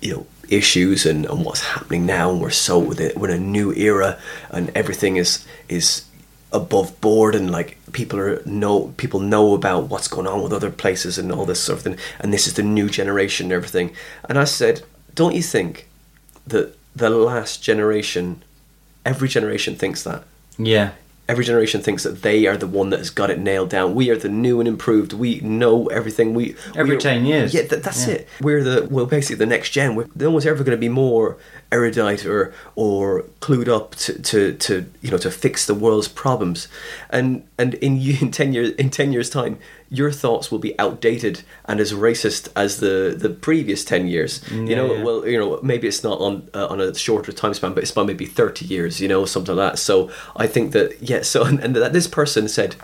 you know issues and, and what's happening now and we're so with it we're in a new era and everything is is above board and like people are know people know about what's going on with other places and all this sort of thing and this is the new generation and everything and I said don't you think that the last generation every generation thinks that Yeah. Every generation thinks that they are the one that has got it nailed down. We are the new and improved. We know everything. We Every we 10 years. Yeah, that, that's Yeah. it. We're the well, basically the next gen. We're, no one's ever going to be more erudite or or clued up to, to, to you know to fix the world's problems. And and in in ten years in ten years time, your thoughts will be outdated and as racist as the the previous ten years. you know, yeah. well you know maybe it's not on uh, on a shorter time span, but it's by maybe thirty years. You know, something like that. So I think that yeah. So and, and that this person said,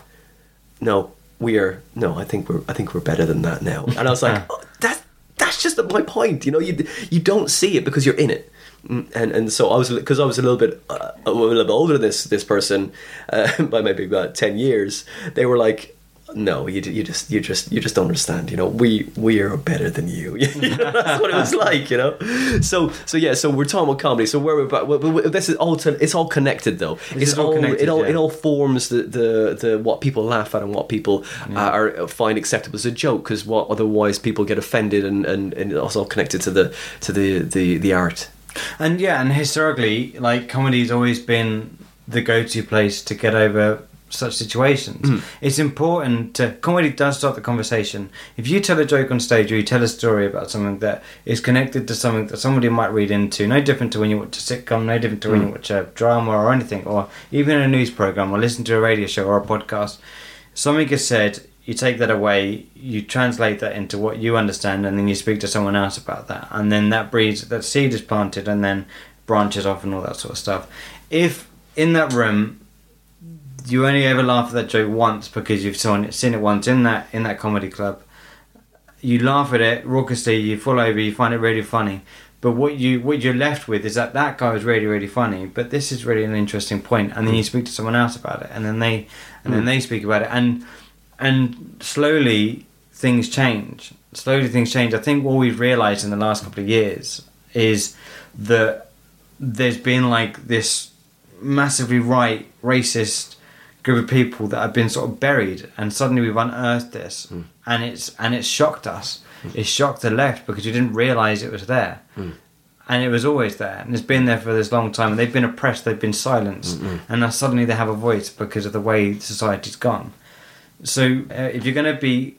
no, we are no. I think we're I think we're better than that now. And I was like, oh, that that's just my point. You know, you you don't see it because you're in it. Mm, And and so I was because I was a little bit uh, a little bit older than this this person uh, by maybe about ten years. They were like. No, you, you just you just you just don't understand. You know, we we are better than you. You know, that's what it was like. You know, so so yeah. So we're talking about comedy. So where we're about, we- we- this is all to, it's all connected though. it's all connected, it all yeah. it all forms the, the, the what people laugh at and what people uh, are find acceptable as a joke because what otherwise people get offended and, and, and it's all connected to the to the, the, the art. And yeah, and historically, like comedy's always been the go-to place to get over such situations. Hmm. It's important to comedy does start the conversation. If you tell a joke on stage or you tell a story about something that is connected to something that somebody might read into, no different to when you watch a sitcom, no different to when Hmm. you watch a drama or anything, or even a news program or listen to a radio show or a podcast. Something is said, you take that away, you translate that into what you understand, and then you speak to someone else about that, and then that breeds that seed is planted, and then branches off and all that sort of stuff. If in that room you only ever laugh at that joke once because you've seen it, seen it once in that in that comedy club, you laugh at it raucously, you fall over, you find it really funny. But what you what you're left with is that that guy was really really funny, but this is really an interesting point. and then you speak to someone else about it, and then they and then hmm. they speak about it, and and slowly things change. Slowly things change. I think what we've realised in the last couple of years is that there's been like this massively right racist group of people that have been sort of buried and suddenly we've unearthed this hmm. and it's and it's shocked us. Hmm. It shocked the left because you didn't realize it was there. Hmm. And it was always there and it's been there for this long time and they've been oppressed they've been silenced. And now suddenly they have a voice because of the way society's gone. So uh, if you're going to be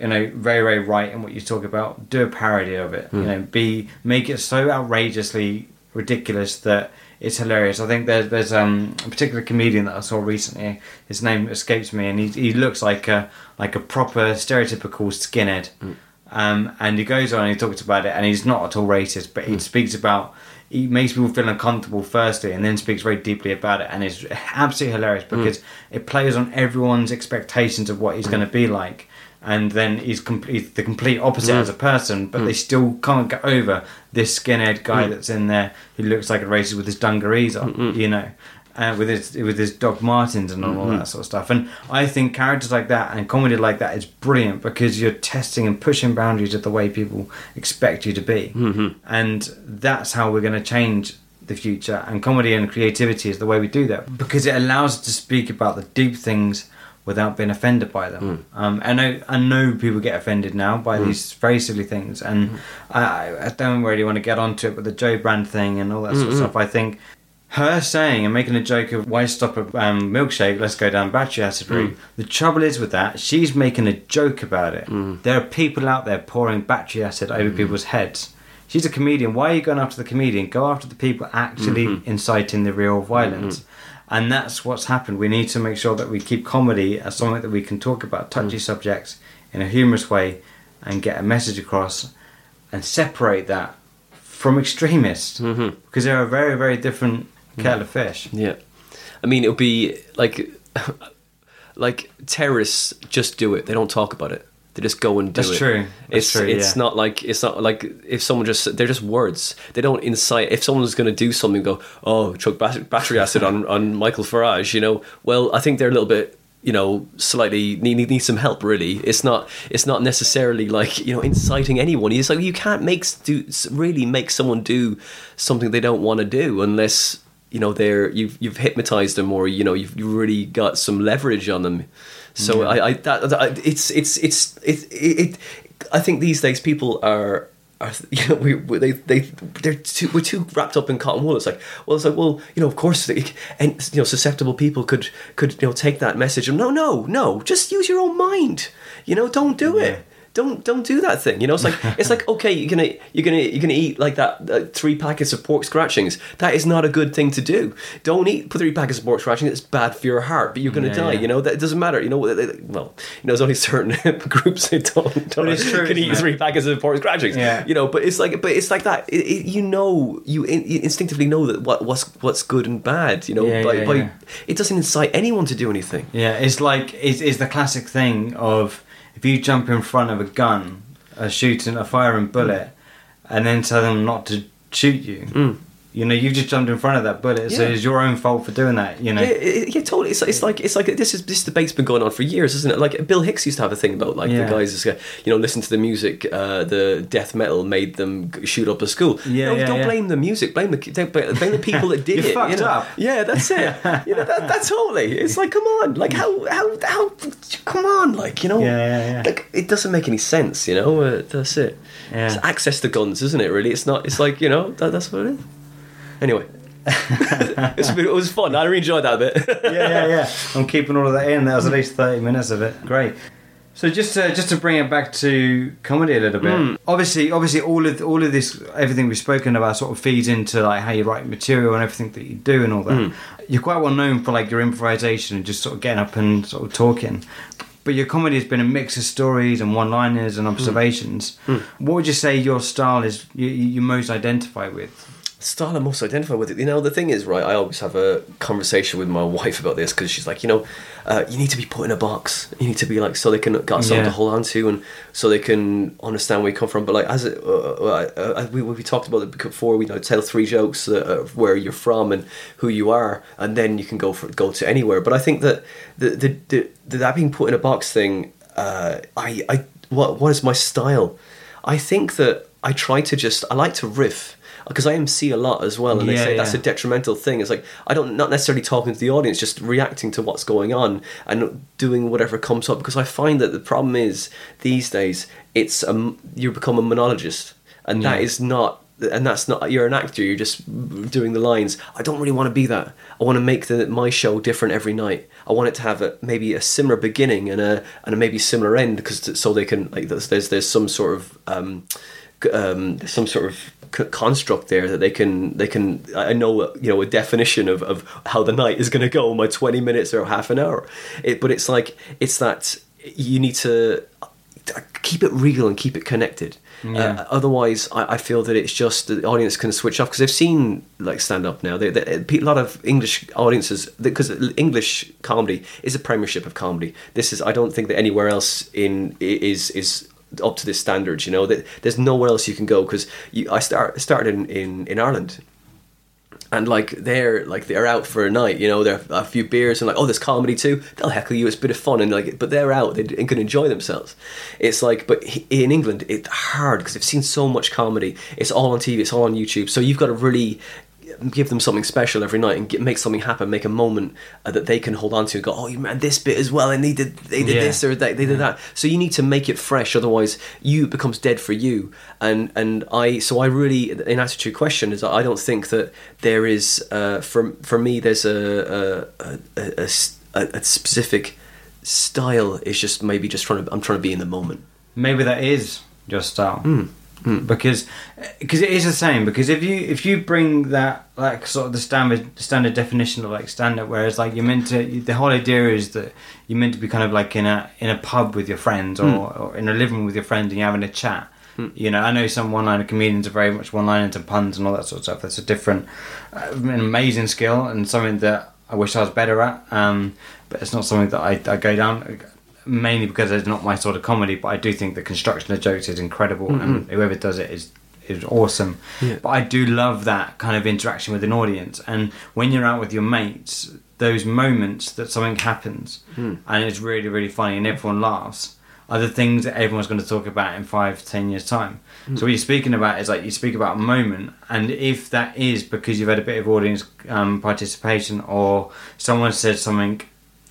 you know very very right in what you talk about do a parody of it. You know be make it so outrageously ridiculous that it's hilarious. I think there's there's um, a particular comedian that i saw recently. His name escapes me and he, he looks like a like a proper stereotypical skinhead. Um, and he goes on and he talks about it and he's not at all racist but he speaks about he makes people feel uncomfortable firstly and then speaks very deeply about it and it's absolutely hilarious because it plays on everyone's expectations of what he's going to be like and then he's complete the complete opposite as a person but hmm. they still can't get over this skinhead guy hmm. that's in there who looks like a racist with his dungarees on you know uh, with his with his Doc Martens and all that sort of stuff. And I think characters like that and comedy like that is brilliant because you're testing and pushing boundaries of the way people expect you to be, mm-hmm. and that's how we're going to change the future. And comedy and creativity is the way we do that because it allows us to speak about the deep things without being offended by them. Hmm. Um, and I, I know people get offended now by hmm. these very silly things, and hmm. I, I don't really want to get onto it with the Jo Brand thing and all that sort of stuff. I think her saying and making a joke of why stop a um, milkshake, let's go down battery acid route. The trouble is with that, she's making a joke about it. There are people out there pouring battery acid over people's heads. She's a comedian. Why are you going after the comedian? Go after the people actually inciting the real violence. And that's what's happened. We need to make sure that we keep comedy as something that we can talk about touchy subjects in a humorous way and get a message across and separate that from extremists Mm-hmm. because they're a very very different kettle of fish. Yeah, I mean, it would be like, like terrorists just do it. They don't talk about it. They just go and do That's it. true. That's it's true, it's yeah. not like it's not like if someone just they're just words. They don't incite. If someone's going to do something, go oh chuck battery acid on on Michael Farage. You know, well I think they're a little bit you know slightly need, need, need some help really it's not it's not necessarily like you know inciting anyone it's like you can't make do really make someone do something they don't want to do unless you know they're you've you've hypnotized them or you know you've, you've really got some leverage on them so I, I that, that it's it's it's it, it, it I think these days people are are you know we, we they they they're too we're too wrapped up in cotton wool. It's like well it's like well you know of course they, and you know susceptible people could could you know take that message and no no no just use your own mind. You know don't do Yeah. it don't don't do that thing. You know, it's like it's like okay, you're gonna you're gonna you're gonna eat like that uh, three packets of pork scratchings. That is not a good thing to do. Don't eat three packets of pork scratchings. It's bad for your heart, but you're gonna Yeah, die. yeah. You know that it doesn't matter. You know, well, you know, there's only certain groups that don't don't true, can eat it? three packets of pork scratchings. Yeah. you know, but it's like but it's like that. It, it, you know, you, in, you instinctively know that what what's what's good and bad. You know, Yeah, by, by it doesn't incite anyone to do anything. Yeah, it's like it's, it's the classic thing of if you jump in front of a gun, a shooting, a firing bullet, and then tell them not to shoot you. Mm. You know, you've just jumped in front of that bullet, so it's your own fault for doing that. You know, Yeah, yeah, totally. It's, it's like it's like this is this debate's been going on for years, isn't it? Like Bill Hicks used to have a thing about like Yeah. the guys, you know, listen to the music. Uh, the death metal made them shoot up a school. Yeah, no, yeah, don't yeah. blame the music. Blame the don't blame blame the people that did You it. fucked know? up. Yeah, that's it. you know, that, that's totally. It's like, come on, like how how how, come on, like you know, Yeah, yeah, yeah. like it doesn't make any sense. You know, uh, that's it. Yeah. It's access to guns, isn't it? Really, it's not. It's like you know, that, that's what it is. Anyway. it's been, it was fun. I really enjoyed that bit. yeah, yeah, yeah. I'm keeping all of that in. That was at least thirty minutes of it. Great. So just to, just to bring it back to comedy a little bit. Hmm. Obviously, obviously, all of all of this, everything we've spoken about, sort of feeds into like how you write material and everything that you do and all that. Hmm. You're quite well known for like your improvisation and just sort of getting up and sort of talking. But your comedy has been a mix of stories and one-liners Hmm. and observations. What would you say your style is you you most identify with? Style I'm most identify with it. You know, the thing is, right? I always have a conversation with my wife about this because she's like, you know, uh, you need to be put in a box. You need to be like so they can got something Yeah. to hold on to and so they can understand where you come from. But like as it, uh, uh, uh, we we talked about it before, we you know tell three jokes uh, of where you're from and who you are, and then you can go for go to anywhere. But I think that the the, the, the that being put in a box thing, uh, I I what what is my style? I think that I try to just I like to riff because I MC a lot as well, and they Yeah, say that's a detrimental thing. It's like I don't not necessarily talking to the audience, just reacting to what's going on and doing whatever comes up. Because I find that the problem is these days it's um you become a monologist, and that Yeah. is not. And that's not you're an actor. You're just doing the lines. I don't really want to be that. I want to make the my show different every night. I want it to have a, maybe a similar beginning and a and a maybe similar end because so they can like there's there's, there's some sort of um, um, some sort of c- construct there that they can they can I know you know a definition of, of how the night is going to go my 20 minutes or half an hour. It, but it's like it's that you need to keep it real and keep it connected. Yeah. uh, otherwise I, I feel that it's just the audience can switch off because they've seen like stand up now. They, they, a lot of english audiences because english comedy is a premiership of comedy. This is i don't think that anywhere else in is is up to this standard you know that there's nowhere else you can go because i start started in, in in ireland and like they're like they're out for a night, you know, they're a few beers and like, oh, there's comedy too. They'll heckle you. It's a bit of fun and like, but they're out. They can enjoy themselves. It's like, but in England, it's hard because they've seen so much comedy. It's all on TV. It's all on YouTube. So you've got to really give them something special every night and get, make something happen, make a moment uh, that they can hold on to and go, oh, man, this bit as well, and they did they did Yeah. this or they, they did that. So you need to make it fresh, otherwise you it becomes dead for you. And and I so I really in answer to your question is I don't think that there is uh, for for me there's a a a specific style. It's just maybe just trying to I'm trying to be in the moment. maybe that is your style Hmm. because because it is the same because if you if you bring that like sort of the standard standard definition of like stand up whereas like you're meant to the whole idea is that you're meant to be kind of like in a in a pub with your friends or, Hmm. or in a living room with your friends and you're having a chat You know, I know some one-liner comedians are very much one-liners and puns and all that sort of stuff. That's a different, uh, an amazing skill and something that I wish I was better at. Um, but it's not something that I, I go down mainly because it's not my sort of comedy. But I do think the construction of jokes is incredible, and mm-hmm. whoever does it is is awesome. Yeah. But I do love that kind of interaction with an audience. And when you're out with your mates, those moments that something happens hmm. and it's really, really funny and everyone laughs are the things that everyone's going to talk about in five, ten years' time. Hmm. So what you're speaking about is like you speak about a moment, and if that is because you've had a bit of audience um, participation or someone said something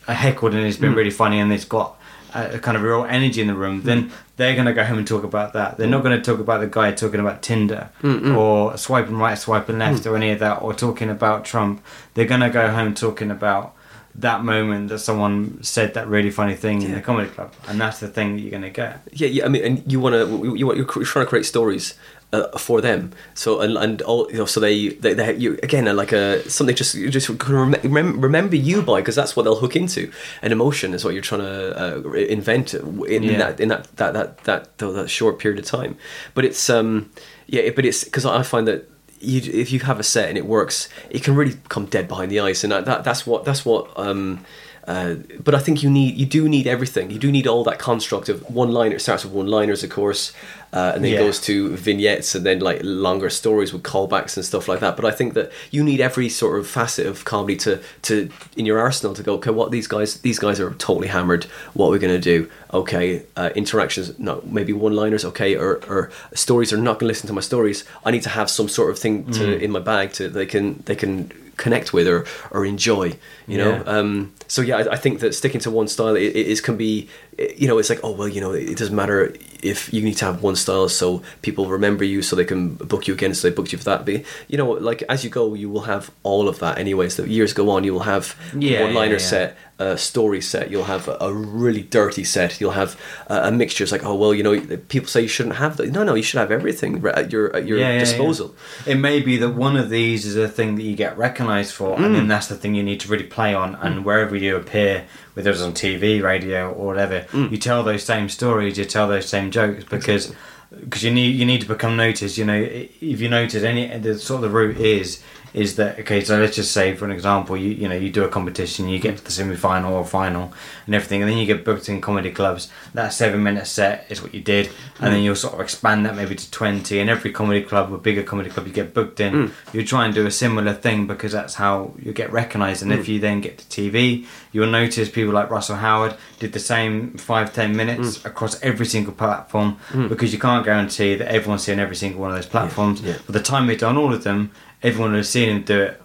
a heckled and it's been hmm. really funny and it's got a, kind of real energy in the room, then mm. they're going to go home and talk about that. They're mm. not going to talk about the guy talking about Tinder or swiping right, swiping left, mm. or any of that, or talking about Trump. They're going to go home talking about that moment that someone said that really funny thing in the comedy club, and that's the thing that you're going to get. Yeah, yeah. I mean, and you want to you want you're trying to create stories uh, for them. So and and all you know, so they they, they you again like a something just you just can rem- remember you by because that's what they'll hook into. An emotion is what you're trying to uh, invent in, Yeah. that in that that that that that, that short period of time. But it's um yeah, it- but it's because I find that. You, if you have a set and it works, it can really come dead behind the ice, and that, that that's what that's what um, uh, but I think you need you do need everything. You do need all that construct of one liner. It starts with one liners, of course, uh, and then Yeah. goes to vignettes and then like longer stories with callbacks and stuff like that. But I think that you need every sort of facet of comedy to to in your arsenal to go. Okay, what these guys these guys are totally hammered. What we're we going to do? Okay, uh, interactions. No, maybe one liners. Okay, or or stories are not going to listen to my stories. I need to have some sort of thing to in my bag to they can they can connect with or or enjoy. You know. Um, so yeah, I, I think that sticking to one style it, it is can be, you know, it's like oh well, you know, it doesn't matter if you need to have one style so people remember you, so they can book you again, so they booked you for that. But you know, like as you go, you will have all of that anyway. So years go on, you will have Yeah, one liner yeah, yeah. set, a story set. You'll have a, really dirty set. You'll have a, mixture. It's like oh well, you know, people say you shouldn't have that. No, no, you should have everything at your at your disposal. It may be that one of these is a thing that you get recognised for, and Mm. then that's the thing you need to really play on. And wherever you appear, whether it's on TV, radio, or whatever, Mm. you tell those same stories, you tell those same jokes because because you need you need to become noticed. You know, if you notice any the sort of the route is is that okay? So let's just say for an example, you you know you do a competition, you get to the semi final or final and everything, and then you get booked in comedy clubs. That seven minute set is what you did, and then mm. you'll sort of expand that maybe to twenty. And every comedy club or bigger comedy club you get booked in, mm. you try and do a similar thing because that's how you get recognised. And if mm. you then get to TV, you'll notice people like Russell Howard did the same five ten minutes across every single platform because you can't guarantee that everyone's seen every single one of those platforms. yeah. By the time we've done all of them, everyone have seen him do it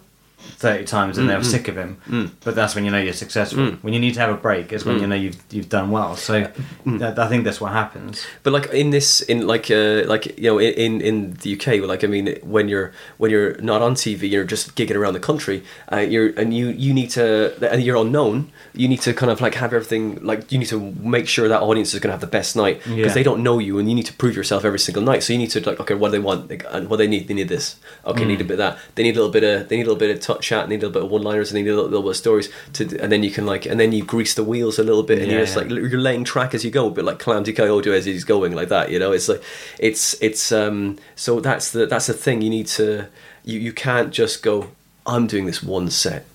30 times and mm, they were mm. sick of him. Mm. But that's when you know you're successful. When you need to have a break is when you know you've you've done well. So that, I think that's what happens. But like in this, in like uh, like you know, in in the UK, like I mean, when you're when you're not on TV, you're just gigging around the country. Uh, you're and you you need to and you're unknown. You need to kind of like have everything like you need to make sure that audience is going to have the best night because Yeah. they don't know you and you need to prove yourself every single night. So you need to like okay, what do they want and what they need. They need this. Okay, need a bit of that. They need a little bit of they need a little bit of touch chat. Need a little bit of one liners. Need a little, little bit of stories to and then you can like and then you grease the wheels a little bit and Yeah, you're just like you're laying track as you go, but like Calamity Coyote as he's going like that. You know, it's like it's it's um. So that's the that's the thing. You need to you you can't just go. I'm doing this one set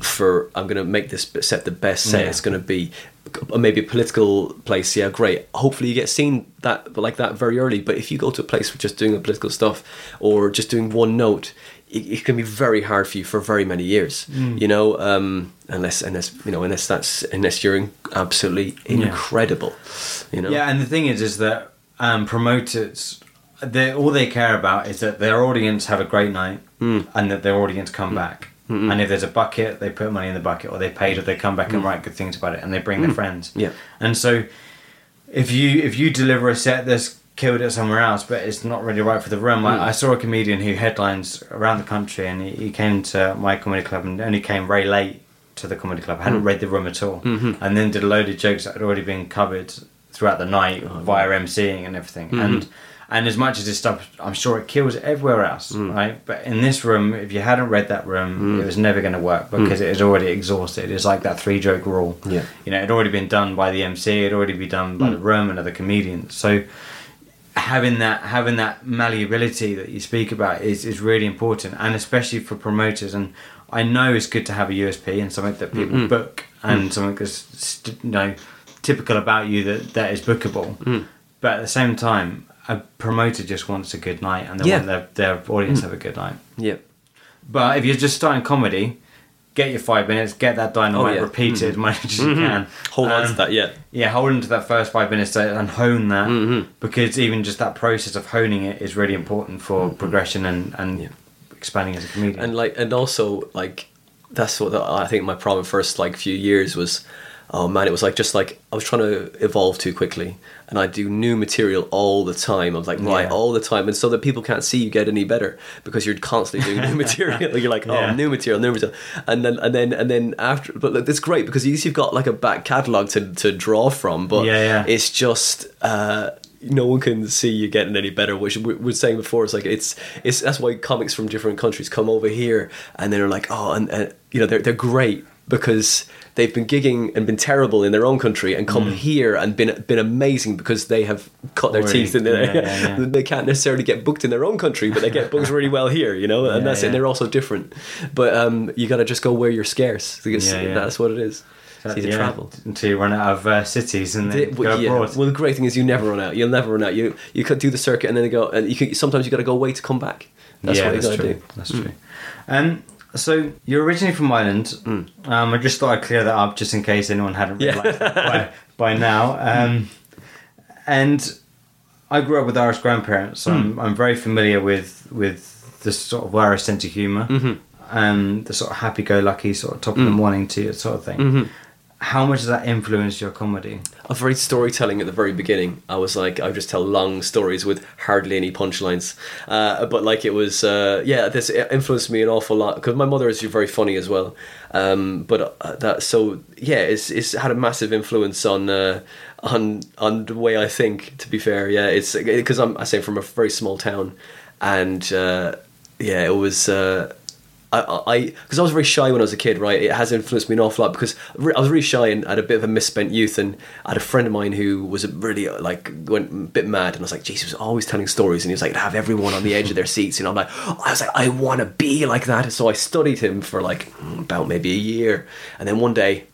for. I'm gonna make this set the best set Yeah. it's gonna be. Maybe a political place, yeah, great. Hopefully, you get seen that like that very early. But if you go to a place with just doing the political stuff or just doing one note, it, it can be very hard for you for very many years. Mm. You know, um, unless unless you know unless that's unless you're in, absolutely incredible. You know, Yeah, and the thing is, is that um, promoters, they all they care about is that their audience have a great night and that their audience come back. And if there's a bucket, they put money in the bucket, or they paid, or they come back and write good things about it, and they bring their friends. Yeah. And so, if you if you deliver a set that's killed it somewhere else, but it's not really right for the room. I, hmm. I saw a comedian who headlines around the country, and he, he came to my comedy club and only came very late to the comedy club. I hadn't hmm. read the room at all, mm-hmm. and then did a load of jokes that had already been covered throughout the night oh, via MCing and everything. Mm-hmm. And and as much as this stuff, I'm sure it kills everywhere else, mm. right? But in this room, if you hadn't read that room, mm. it was never going to work mm. because it was already exhausted. It's like that three joke rule. Yeah. You know, it had already been done by the MC, it had already been done by the room and other comedians. So having that having that malleability that you speak about is, is really important and especially for promoters and I know it's good to have a USP and something that people Mm-hmm. book and something that's st- you know typical about you that that is bookable Mm. but at the same time a promoter just wants a good night and they Yeah. want their, their audience to have a good night Yeah. but if you're just starting comedy get your five minutes get that dynamite Oh, yeah. repeated as much as you can Hold on Um, to that. Yeah. yeah, hold on to that first five minutes and hone that Mm-hmm. because even just that process of honing it is really important for progression and, and Mm-hmm. Yeah. expanding as a comedian. and like and also like that's what the, I think my problem first like few years was oh man it was like just like I was trying to evolve too quickly and I do new material all the time I was like right Yeah. all the time and so that people can't see you get any better because you're constantly doing new material you're like oh Yeah. new material new material and then and then and then after but like, that's great because at least you've got like a back catalogue to, to draw from but Yeah, yeah. it's just uh no one can see you getting any better. Which we we were saying before, it's like it's it's that's why comics from different countries come over here and they're like, oh, and, and you know they're they're great because they've been gigging and been terrible in their own country and come here and been been amazing because they have cut their teeth in there. yeah, yeah, yeah. they can't necessarily get booked in their own country, but they get booked really well here, you know, and that's it. yeah. They're also different, but um, you got to just go where you're scarce because that's what it is. Easy to Yeah, travel. until you run out of uh, cities and then The- go well, yeah. abroad. Well, the great thing is you never run out. You'll never run out. You you could do the circuit and then go and you can sometimes you got to go away to come back. That's yeah, what you got to do. Mm. That's true. Um, so you're originally from Ireland. Mm. Um, I just thought I'd clear that up just in case anyone hadn't realised that by, by now. Um, and I grew up with Irish grandparents, so Mm. I'm, I'm very familiar with with the sort of Irish sense of humor Mm-hmm. and the sort of happy-go-lucky sort of top of the morning to you sort of thing. Mm-hmm. How much does that influence your comedy? I was very storytelling at the very beginning. I was like, I just tell long stories with hardly any punchlines. Uh, but like it was, uh, yeah, this influenced me an awful lot because my mother is very funny as well. Um, but uh, that, so yeah, it's it's had a massive influence on uh, on on the way I think. To be fair, yeah, it's because I'm I say from a very small town, and uh, yeah, it was. Uh, I because I, was very shy when I was a kid, right? It has influenced me an awful lot because I was really shy and I had a bit of a misspent youth, and I had a friend of mine who was really uh, like went a bit mad, and I was like, "Jesus," always telling stories, and he was like, "Have everyone on the edge of their seats," you know. I'm like, I was like, I want to be like that, so I studied him for like mm, about maybe a year, and then one day,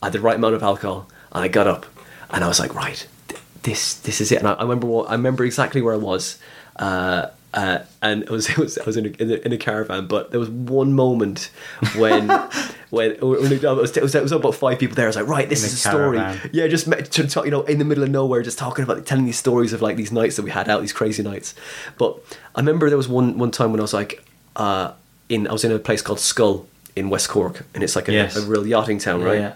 I had the right amount of alcohol, and I got up, and I was like, right, th- this this is it, and I, I remember what, I remember exactly where I was. Uh, uh, and it was, it was I was in a, in a, in a caravan, but there was one moment when when, when it, was, it, was, it was about five people there. I was like, right, this In is a a story. Yeah, just met, to talk, you know, in the middle of nowhere, just talking about telling these stories of like these nights that we had out, these crazy nights. But I remember there was one one time when I was like, uh, in I was in a place called Schull in West Cork, and it's like a, Yes. a real yachting town, right? Yeah.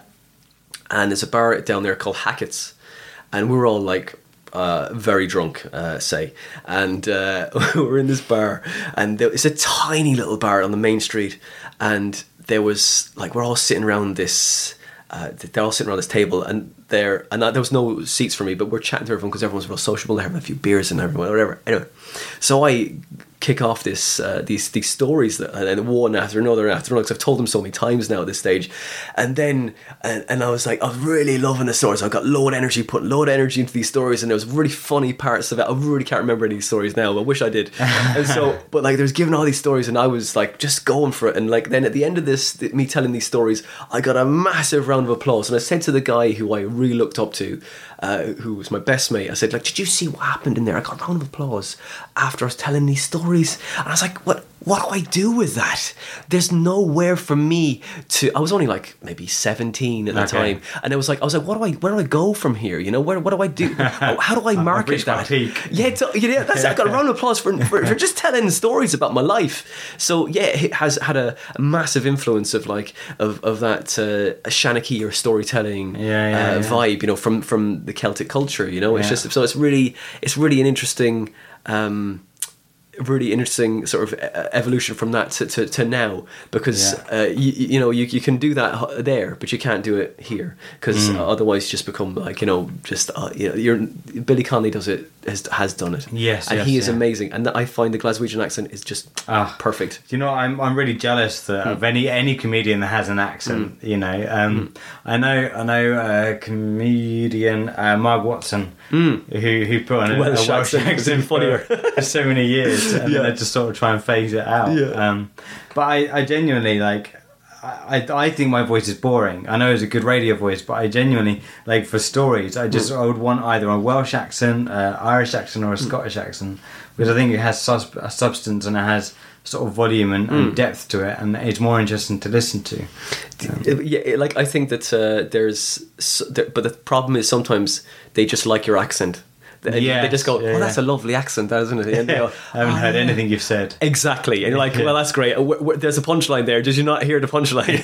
and there's a bar down there called Hackett's, and we were all like uh, very drunk, uh, say, and uh, we're in this bar, and there, it's a tiny little bar on the main street, and there was like we're all sitting around this. Uh, they're all sitting around this table, and there and there was no seats for me, but we're chatting to everyone because everyone's real sociable. They're having a few beers and everyone, whatever. Anyway, so I kick off this uh, these these stories that and then one after another after another because I've told them so many times now at this stage, and then and, and I was like I was really loving the stories. I got load of energy, put load of energy into these stories, and there was really funny parts of it. I really can't remember any stories now. I wish I did. and so, but like there's given all these stories, and I was like just going for it. And like then at the end of this, th- me telling these stories, I got a massive round of applause, and I said to the guy who I really looked up to, uh, who was my best mate, I said like, did you see what happened in there? I got a round of applause after I was telling these stories, and I was like, what? What do I do with that? There's nowhere for me to. I was only like maybe 17 at the Okay. time, and I was like, I was like, what do I? Where do I go from here? You know, where? What do I do? How do I market that? Yeah, it's, yeah, that's. I got a round of applause for, for for just telling stories about my life. So yeah, it has had a, a massive influence of like of of that uh, Shanachie or storytelling Yeah, yeah, uh, yeah. vibe. You know, from from the Celtic culture. You know, it's Yeah. just so it's really it's really an interesting. Um, really interesting sort of e- evolution from that to, to, to now because Yeah. uh, you, you know you, you can do that there but you can't do it here because Mm. otherwise you just become like you know just uh, you know you're Billy Connolly does it has, has done it Yes, and yes, he is yeah. amazing and I find the Glaswegian accent is just Ah. perfect you know? I'm I'm really jealous that Hmm. of any any comedian that has an accent. You know, um, Hmm. I know I know a comedian uh, Mark Watson who who put on a Welsh a Welsh accent, accent, it's funnier. for, for so many years, and Yeah. then I just sort of try and phase it out. Yeah. Um, but I, I genuinely like. I, I I think my voice is boring. I know it's a good radio voice, but I genuinely like for stories. I just I would want either a Welsh accent, uh, Irish accent, or a Scottish accent because I think it has sus- a substance and it has sort of volume and, and depth to it, and it's more interesting to listen to. Uh, yeah, like I think that uh, there's, s- there, but the problem is sometimes they just like your accent. They, Yes, they just go, yeah, "Oh, that's a lovely accent, isn't it?" And go, I haven't "Oh, heard yeah." anything you've said. Exactly, and you're like, "Well, that's great." There's a punchline there. Did you not hear the punchline?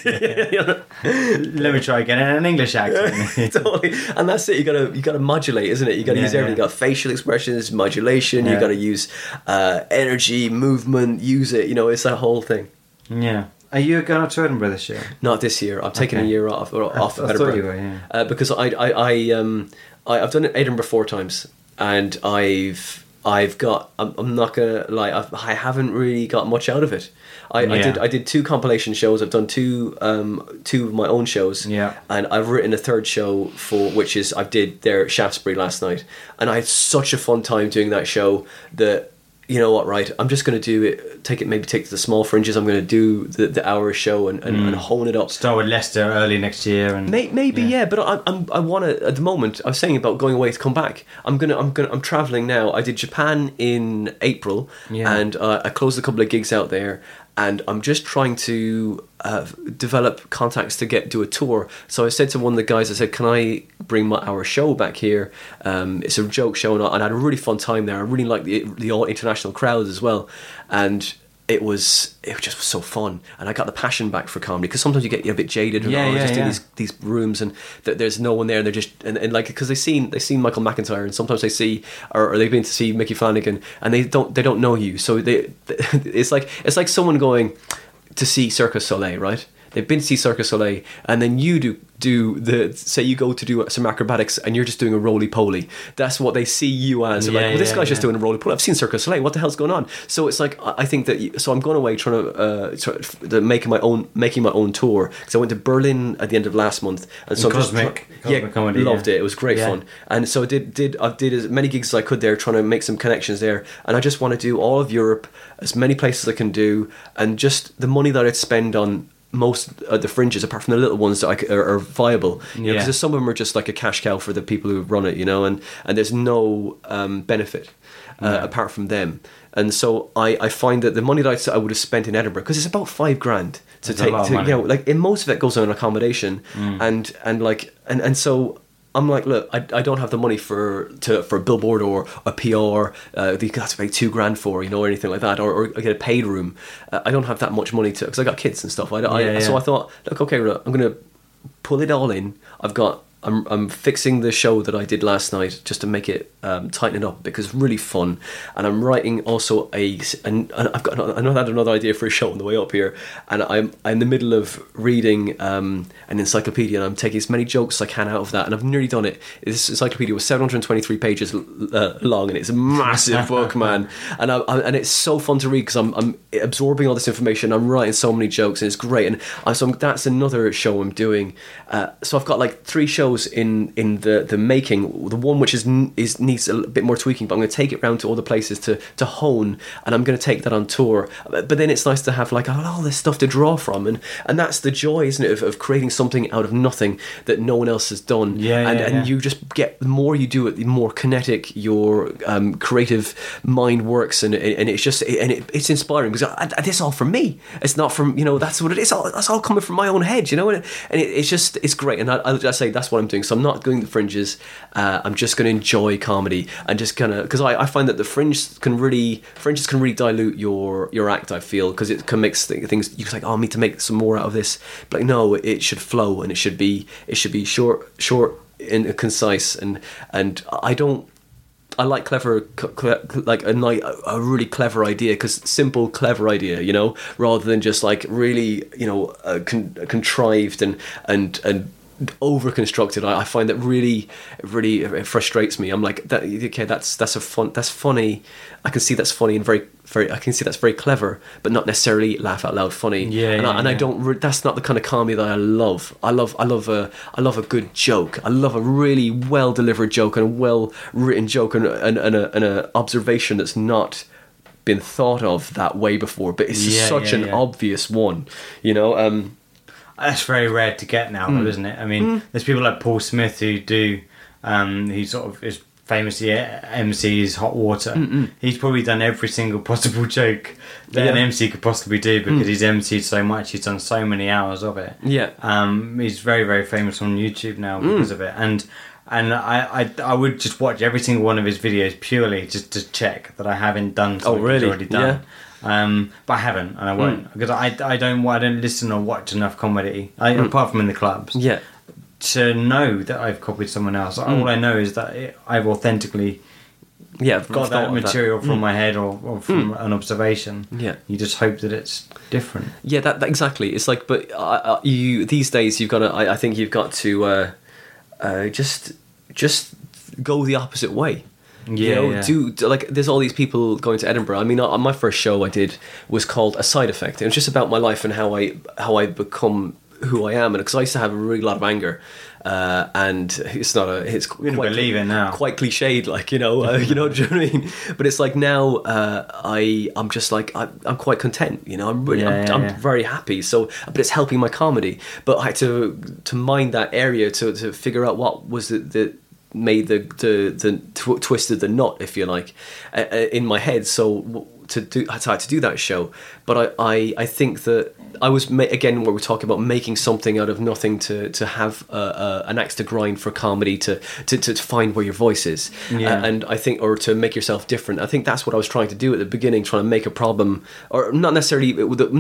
Let me try again in an English accent. totally. And that's it. You gotta you gotta modulate, isn't it? You gotta use everything. You got facial expressions, modulation. You gotta use uh, energy, movement. Use it. You know, it's that whole thing. yeah. Are you going up to Edinburgh this year? Not this year. I'm taking Okay. a year off or off I thought Edinburgh you were, yeah. uh, because I I, I um I, I've done Edinburgh four times and I've I've got I'm, I'm not gonna lie I've, I haven't really got much out of it. I, I did I did two compilation shows. I've done two um two of my own shows. Yeah. And I've written a third show for which is I did there at Shaftesbury last night, and I had such a fun time doing that show that. You know what, right? I'm just going to do it. Take it, maybe take to the small fringes. I'm going to do the, the hour show and, and, and hone it up. Start with Leicester early next year, and May, maybe yeah, but I, I'm I want to at the moment. I was saying about going away to come back. I'm gonna I'm gonna I'm traveling now. I did Japan in April, Yeah. and uh, I closed a couple of gigs out there, and I'm just trying to uh, develop contacts to get do a tour. So I said to one of the guys, I said, "Can I bring my our show back here? Um, it's a joke show, and I, and I had a really fun time there. I really like the the all international crowds as well, and." It was it was just so fun, and I got the passion back for comedy because sometimes you get a bit jaded, and Yeah, oh, yeah, just in these these rooms and th- there's no one there and they're just and, and like because they've seen they've seen Michael McIntyre and sometimes they see or, or they've been to see Micky Flanagan and they don't they don't know you. So they it's like it's like someone going to see Cirque du Soleil right they've been to see Cirque du Soleil and then you do do the say you go to do some acrobatics and you're just doing a roly poly. That's what they see you as. They're like Yeah, well, this yeah, guy's just doing a roly poly. I've seen Cirque du Soleil. What the hell's going on? So it's like I think that you, so I'm going away trying to uh, the- making my own making my own tour because I went to Berlin at the end of last month and so I'm just Cosmic- Cosmic yeah Comedy, loved yeah. it. It was great Yeah. fun. And so I did did I did as many gigs as I could there trying to make some connections there. And I just want to do all of Europe as many places I can do and just the money that I'd spend on most of the fringes apart from the little ones that I are, are viable you know, Yeah. because some of them are just like a cash cow for the people who run it you know and and there's no um, benefit uh, Yeah. apart from them and so I, I find that the money that I would have spent in Edinburgh because it's about five grand to That's take to, you know like in most of it goes on accommodation and and like and and so I'm like, look, I, I don't have the money for to for a billboard or a PR uh, that you have to pay two grand for, you know, or anything like that, or, or get a paid room. Uh, I don't have that much money to because I got kids and stuff. I, I Yeah, so. I thought, look, okay, look, I'm gonna pull it all in. I've got. I'm, I'm fixing the show that I did last night just to make it um, tighten it up because it's really fun, and I'm writing also a and, and I've got another, I had another idea for a show on the way up here, and I'm, I'm in the middle of reading um, an encyclopedia and I'm taking as many jokes as I can out of that, and I've nearly done it. This encyclopedia was 723 pages uh, long, and it's a massive book, man, and I, I, and it's so fun to read because I'm, I'm absorbing all this information. I'm writing so many jokes, and it's great. And uh, so I'm, that's another show I'm doing. Uh, so I've got like three shows in in the the making. The one which is is needs a bit more tweaking, but I'm going to take it round to all the places to to hone, and I'm going to take that on tour. But then it's nice to have like all this stuff to draw from, and and that's the joy, isn't it, of, of creating something out of nothing that no one else has done. Yeah, and yeah, and yeah. you just get the more you do it, the more kinetic your um, creative mind works, and and it's just and it, it's inspiring because I, I, this all from me. It's not from you know that's what it is. All, that's all coming from my own head, you know, and, it, and it, it's just it's great. And I, I, I say that's what I'm doing. So I'm not going to the fringes. Uh, I'm just going to enjoy comedy and just kind of because I, I find that the fringe can really fringes can really dilute your your act. I feel because it can make th- things you can like oh I need to make some more out of this. But like no, it should flow and it should be it should be short short and concise and and I don't I like clever, like a ni- a really clever idea because simple, clever idea, you know, rather than just like really, you know, uh, con- contrived and and and over constructed. I, I find that really, really it frustrates me. I'm like, that okay, that's that's a fun, that's funny. I can see that's funny and very, very. I can see that's very clever, but not necessarily laugh out loud funny. Yeah, and, I, yeah, I don't. That's not the kind of comedy that I love. I love, I love a, I love a good joke. I love a really well delivered joke and a well written joke and and, and a and a observation that's not been thought of that way before, but it's Yeah, such yeah, an yeah. obvious one, you know. Um, That's very rare to get now, Hmm. though, isn't it? I mean, there's people like Paul Smith who do, um, he sort of is famously MC's Hot Water. He's probably done every single possible joke that an MC could possibly do because he's MC'd so much. He's done so many hours of it. Yeah. Um, he's very, very famous on YouTube now Mm. because of it. And and I, I, I would just watch every single one of his videos purely just to check that I haven't done something he's Oh, really? already done. Um, but I haven't, and I won't because I, I don't I don't listen or watch enough comedy I, apart from in the clubs Mm. yeah. to know that I've copied someone else. Mm. All I know is that it, I've authentically Yeah, got that material from my head or, or from an observation. Mm. Yeah. You just hope that it's different. Yeah, that, that exactly. It's like, but uh, uh, you these days you've got to. I, I think you've got to uh, uh, just just go the opposite way. You Yeah, know, yeah. do, do- like. There's all these people going to Edinburgh. I mean, on my first show I did was called a side effect. It was just about my life and how I how I become who I am, and because I used to have a really lot of anger. Uh, and it's not a it's quite believe it now. quite cliched like you know uh, you know you what I mean but it's like now uh, I I'm just like I, I'm quite content you know I'm really Yeah, I'm, yeah, I'm yeah. very happy so but it's helping my comedy but I had to to mind that area to to figure out what was the, that made the the the tw- twisted the knot if you like uh, uh, in my head. So to do I had to do that show but I I, I think that I was ma- again what we're talking about making something out of nothing to to have uh, uh, an axe to grind for comedy to to, to find where your voice is. Yeah. Uh, and I think or to make yourself different. I think that's what I was trying to do at the beginning trying to make a problem or not necessarily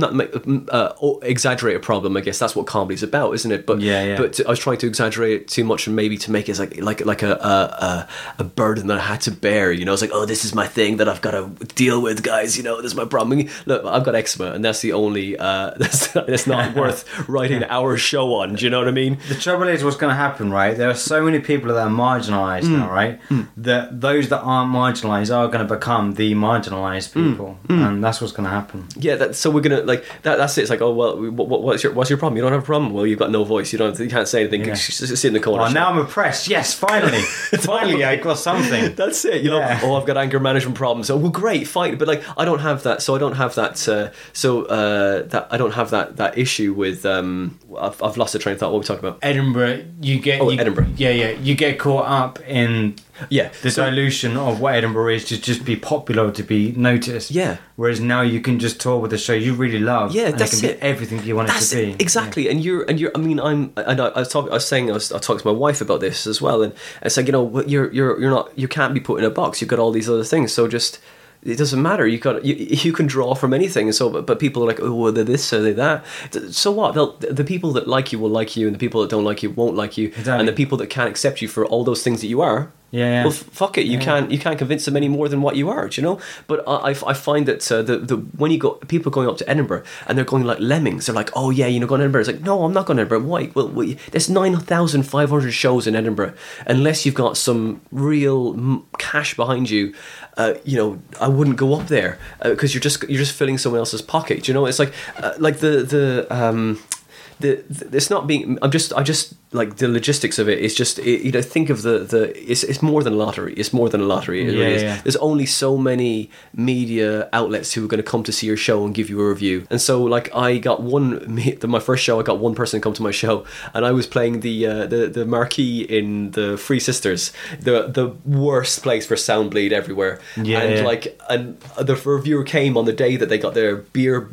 not make, uh, exaggerate a problem I guess. That's what comedy's about isn't it? But Yeah, yeah. but to- I was trying to exaggerate it too much and maybe to make it like like like a a, a a burden that I had to bear you know? It's like oh this is my thing that I've got to deal with guys you know this is my problem look I've got eczema and that's the only uh that's that's not worth writing our show on do you know what I mean The trouble is, what's going to happen, right? There are so many people that are marginalised Mm. now, right? That those that aren't marginalised are going to become the marginalised Mm. people, and that's what's going to happen. Yeah, that, so we're gonna like that. That's it. It's like, oh well, what, what- what's your what's your problem? You don't have a problem. Well, you've got no voice. You don't. You can't say anything. Yeah. Sit in the corner. Oh, now I'm oppressed. Yes, finally, finally, I got something. That's it. You know. Oh, I've got anger management problems. Oh, well, great, fine. But like, I don't have that. So I don't have that. Uh, so uh, that I don't have that that issue with. Um, I've, I've lost the train of thought. What were we talking about? Edinburgh, you get Oh, you- Edinburgh. Yeah, yeah, you get caught up in Yeah. the so- dilution of what Edinburgh is to just be popular to be noticed. Yeah. Whereas now you can just tour with a show you really love. Yeah, and that's it can it. everything you want That's it to be. it, exactly, and you're and you're. I mean, I'm. I, know, I was talking. I was saying. I was. I talked to my wife about this as well, and it's like you know, you're you're you're not. You can't be put in a box. You've got all these other things. So just. It doesn't matter. You got you, you can draw from anything, and so but, but people are like, oh, they're this or they're that. So what? They'll, the people that like you will like you, and the people that don't like you won't like you, Exactly. and the people that can't accept you for all those things that you are. Yeah, yeah. Well, f- fuck it. You Yeah. can't you can't convince them any more than what you are. Do you know? But I, I, I find that uh, the the when you go people going up to Edinburgh and they're going like lemmings. They're like, oh yeah, you know, going to Edinburgh. It's like, no, I'm not going to Edinburgh. Why? Well, well there's nine thousand five hundred shows in Edinburgh. Unless you've got some real cash behind you, uh, you know, I wouldn't go up there because you're just you're just filling someone else's pocket. Do you know? It's like uh, like the the. Um, the, the it's not being i'm just i just like the logistics of it is just it, you know think of the the it's, it's more than a lottery it's more than a lottery it Yeah, really yeah. there's only so many media outlets who are going to come to see your show and give you a review. And so like i got one me- the, my first show i got one person come to my show and i was playing the uh, the the marquee in the free sisters the the worst place for sound bleed everywhere. Yeah, and like and the reviewer came on the day that they got their beer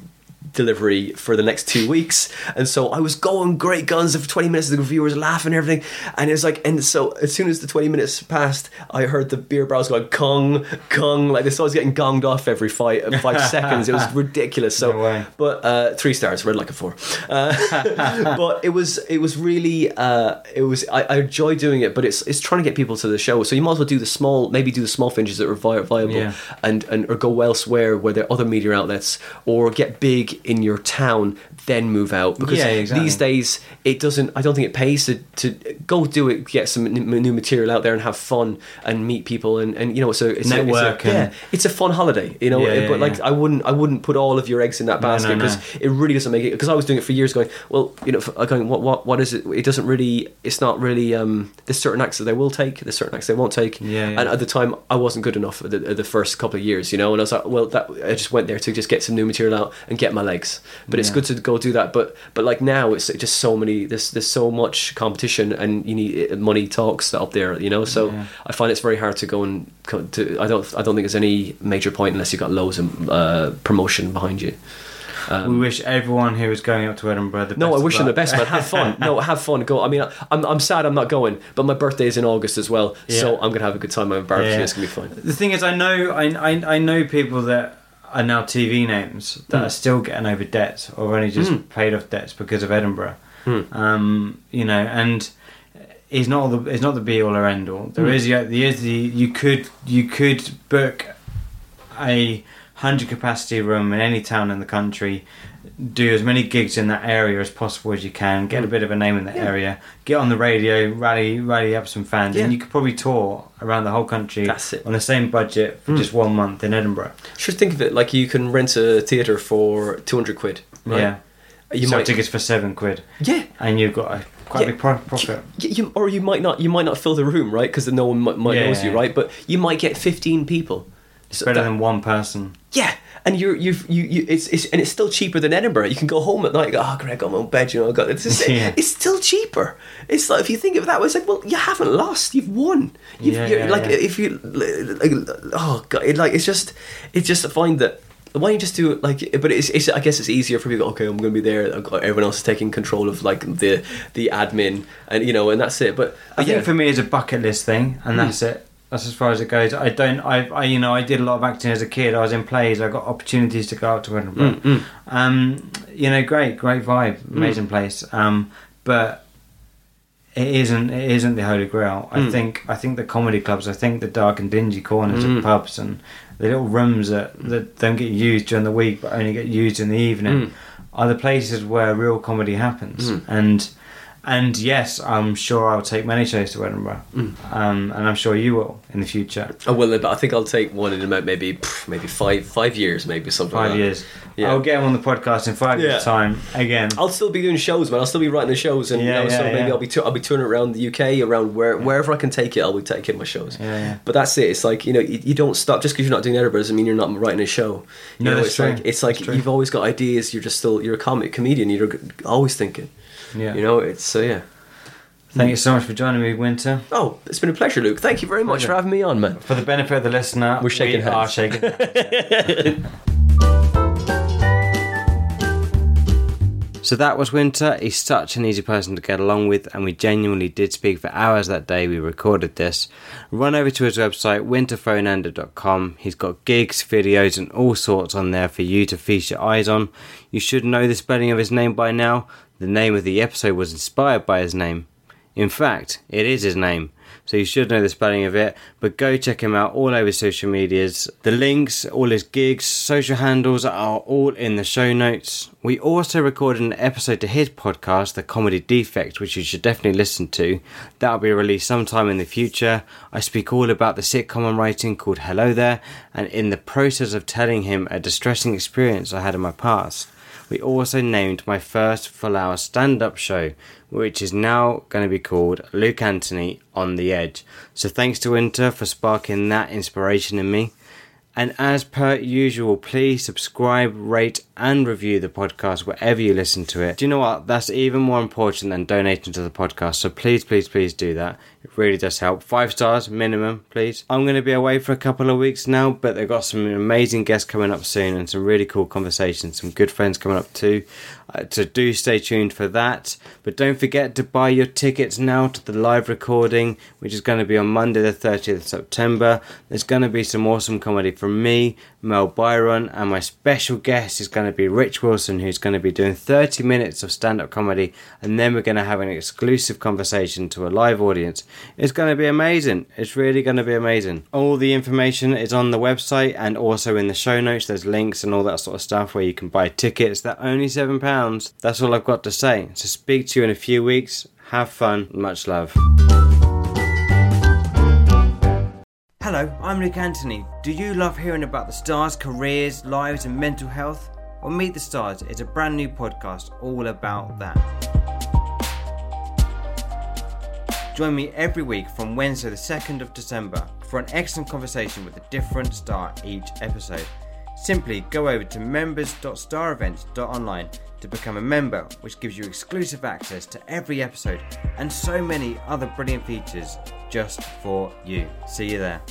delivery for the next two weeks, and so I was going great guns for twenty minutes. The reviewers laughing and everything, and it's like, and so as soon as the twenty minutes passed, I heard the beer barrels going kong kong like this. I was getting gonged off every five five seconds. It was ridiculous. So, No but uh, three stars, read like a four. Uh, but it was it was really uh, it was I, I enjoy doing it, but it's it's trying to get people to the show. So you might as well do the small, maybe do the small finishes that are viable, Yeah. and and or go elsewhere where there are other media outlets, or get big in your town, then move out. Because Yeah, exactly. these days it doesn't. I don't think it pays to to go do it, get some new material out there, and have fun and meet people, and and you know, so it's Network A, it's a, yeah, it's a fun holiday, you know. Yeah, yeah, but like. I wouldn't I wouldn't put all of your eggs in that No, no, basket because no. it really doesn't make it because I was doing it for years going well you know going what what what is it it doesn't really it's not really um there's certain acts that they will take there's certain acts they won't take Yeah, yeah. and at the time I wasn't good enough at the, at the first couple of years you know and I was like well that I just went there to just get some new material out and get my legs but it's Yeah. good to go do that but but like now it's just so many there's there's so much competition and you need uh, money talks up there you know so Yeah. I find it's very hard to go and to I don't I don't think there's any major point unless you've got loads of uh, promotion behind you we wish everyone who is going up to Edinburgh the Um, no, best I wish them the best, man. Have fun. No, have fun. Go. I mean, I'm, I'm sad I'm not going, but my birthday is in August as well, so I'm gonna have a good time. My barbecue Yeah. It's gonna be fun. The thing is, I know, I, I, I know people that are now TV names that Mm. are still getting over debts or only just Mm. paid off debts because of Edinburgh. Mm. Um, you know, and it's not the it's not the be all or end all. There Mm. is yeah, there is the you could you could book a hundred capacity room in any town in the country. Do as many gigs in that area as possible as you can. Get a bit of a name in Mm. Yeah. area. Get on the radio, rally, rally up some fans, Yeah. and you could probably tour around the whole country on the same budget for Mm. just one month in Edinburgh. Should think of it like you can rent a theater for 200 quid. Right? Yeah, You sell might. tickets for seven quid, Yeah. and you've got a quite Yeah. a big pro- profit. Y- You, or you might not. You might not fill the room, right? Because no one might, might Yeah. knows you, right? But you might get 15 people. It's So better that- than one person. Yeah, and you're you've you, you it's, it's and it's still cheaper than Edinburgh. You can go home at night. and Go, oh, great, I got my own bed. You know, I got it's just, Yeah. it's still cheaper. It's like if you think of it that way, it's like well, you haven't lost. You've won. You've, Yeah, you're, yeah, like yeah. if you like, oh god, it, like it's just it's just to find that. Why don't you just do it like? But it's, it's I guess it's easier for people. Okay, I'm going to be there. Got- Everyone else is taking control of like the the admin, and you know, and that's it. But, I but think for me, it's a bucket list thing, and Mm. that's it. That's as far as it goes. I don't. I, I. You know, I did a lot of acting as a kid. I was in plays. I got opportunities to go out to Edinburgh. Mm, mm. Um, you know, great, great vibe, amazing place. Um, but it isn't. It isn't the holy grail. I Mm. think. I think the comedy clubs. I think the dark and dingy corners Mm. of pubs and the little rooms that that don't get used during the week but only get used in the evening Mm. are the places where real comedy happens. Mm. And and yes, I'm sure I'll take many shows to Edinburgh, Mm. um, and I'm sure you will in the future. I will, but I think I'll take one in about maybe maybe five five years, maybe something. like Five that. years. Yeah. I'll get on the podcast in five Yeah. years' time again. I'll still be doing shows, man. I'll still be writing the shows, and Yeah, you know, so maybe. I'll be I'll be touring around the UK, around where wherever I can take it. I'll be taking my shows. Yeah, yeah. But that's it. It's like you know, you, you don't stop just because you're not doing Edinburgh doesn't mean you're not writing a show. You No, know, it's true. like it's like you've always got ideas. You're just still you're a comic comedian. You're always thinking. Yeah. You know, it's so yeah. Thank you so much for joining me, Winter. Oh, it's been a pleasure, Luke. Thank you very much Pleasure. for having me on, man. For the benefit of the listener, We're shaking we hands. are shaking hands. So that was Winter. He's such an easy person to get along with, and we genuinely did speak for hours that day we recorded this. Run over to his website, winterfoenander.com. He's got gigs, videos, and all sorts on there for you to feast your eyes on. You should know the spelling of his name by now. The name of the episode was inspired by his name. In fact, it is his name, so you should know the spelling of it. But go check him out all over social medias. The links, all his gigs, social handles are all in the show notes. We also recorded an episode to his podcast, The Comedy Defect, which you should definitely listen to. That'll be released sometime in the future. I speak all about the sitcom I'm writing called Hello There, and in the process of telling him a distressing experience I had in my past. We also named my first full hour stand up show, which is now going to be called Luke Anthony on the Edge. So thanks to Winter for sparking that inspiration in me. And as per usual, please subscribe, rate, and review the podcast wherever you listen to it. Do you know what? That's even more important than donating to the podcast. So please, please, please do that. It really does help. Five stars minimum, please. I'm going to be away for a couple of weeks now, but they've got some amazing guests coming up soon and some really cool conversations. Some good friends coming up too. Uh, so do stay tuned for that. But don't forget to buy your tickets now to the live recording, which is going to be on Monday, the 30th of September. There's going to be some awesome comedy from me, Mel Byron, and my special guest is going to be Rich Wilson, who's going to be doing 30 minutes of stand up comedy, and then we're going to have an exclusive conversation to a live audience. It's going to be amazing. It's really going to be amazing. All the information is on the website and also in the show notes. There's links and all that sort of stuff where you can buy tickets. They're only £7. That's all I've got to say. So speak to you in a few weeks. Have fun. Much love. Hello, I'm Luke Anthony. Do you love hearing about the stars' careers, lives, and mental health? Well, Meet the Stars is a brand new podcast all about that. Join me every week from Wednesday, the 2nd of December, for an excellent conversation with a different star each episode. Simply go over to members.starevents.online to become a member, which gives you exclusive access to every episode and so many other brilliant features just for you. See you there.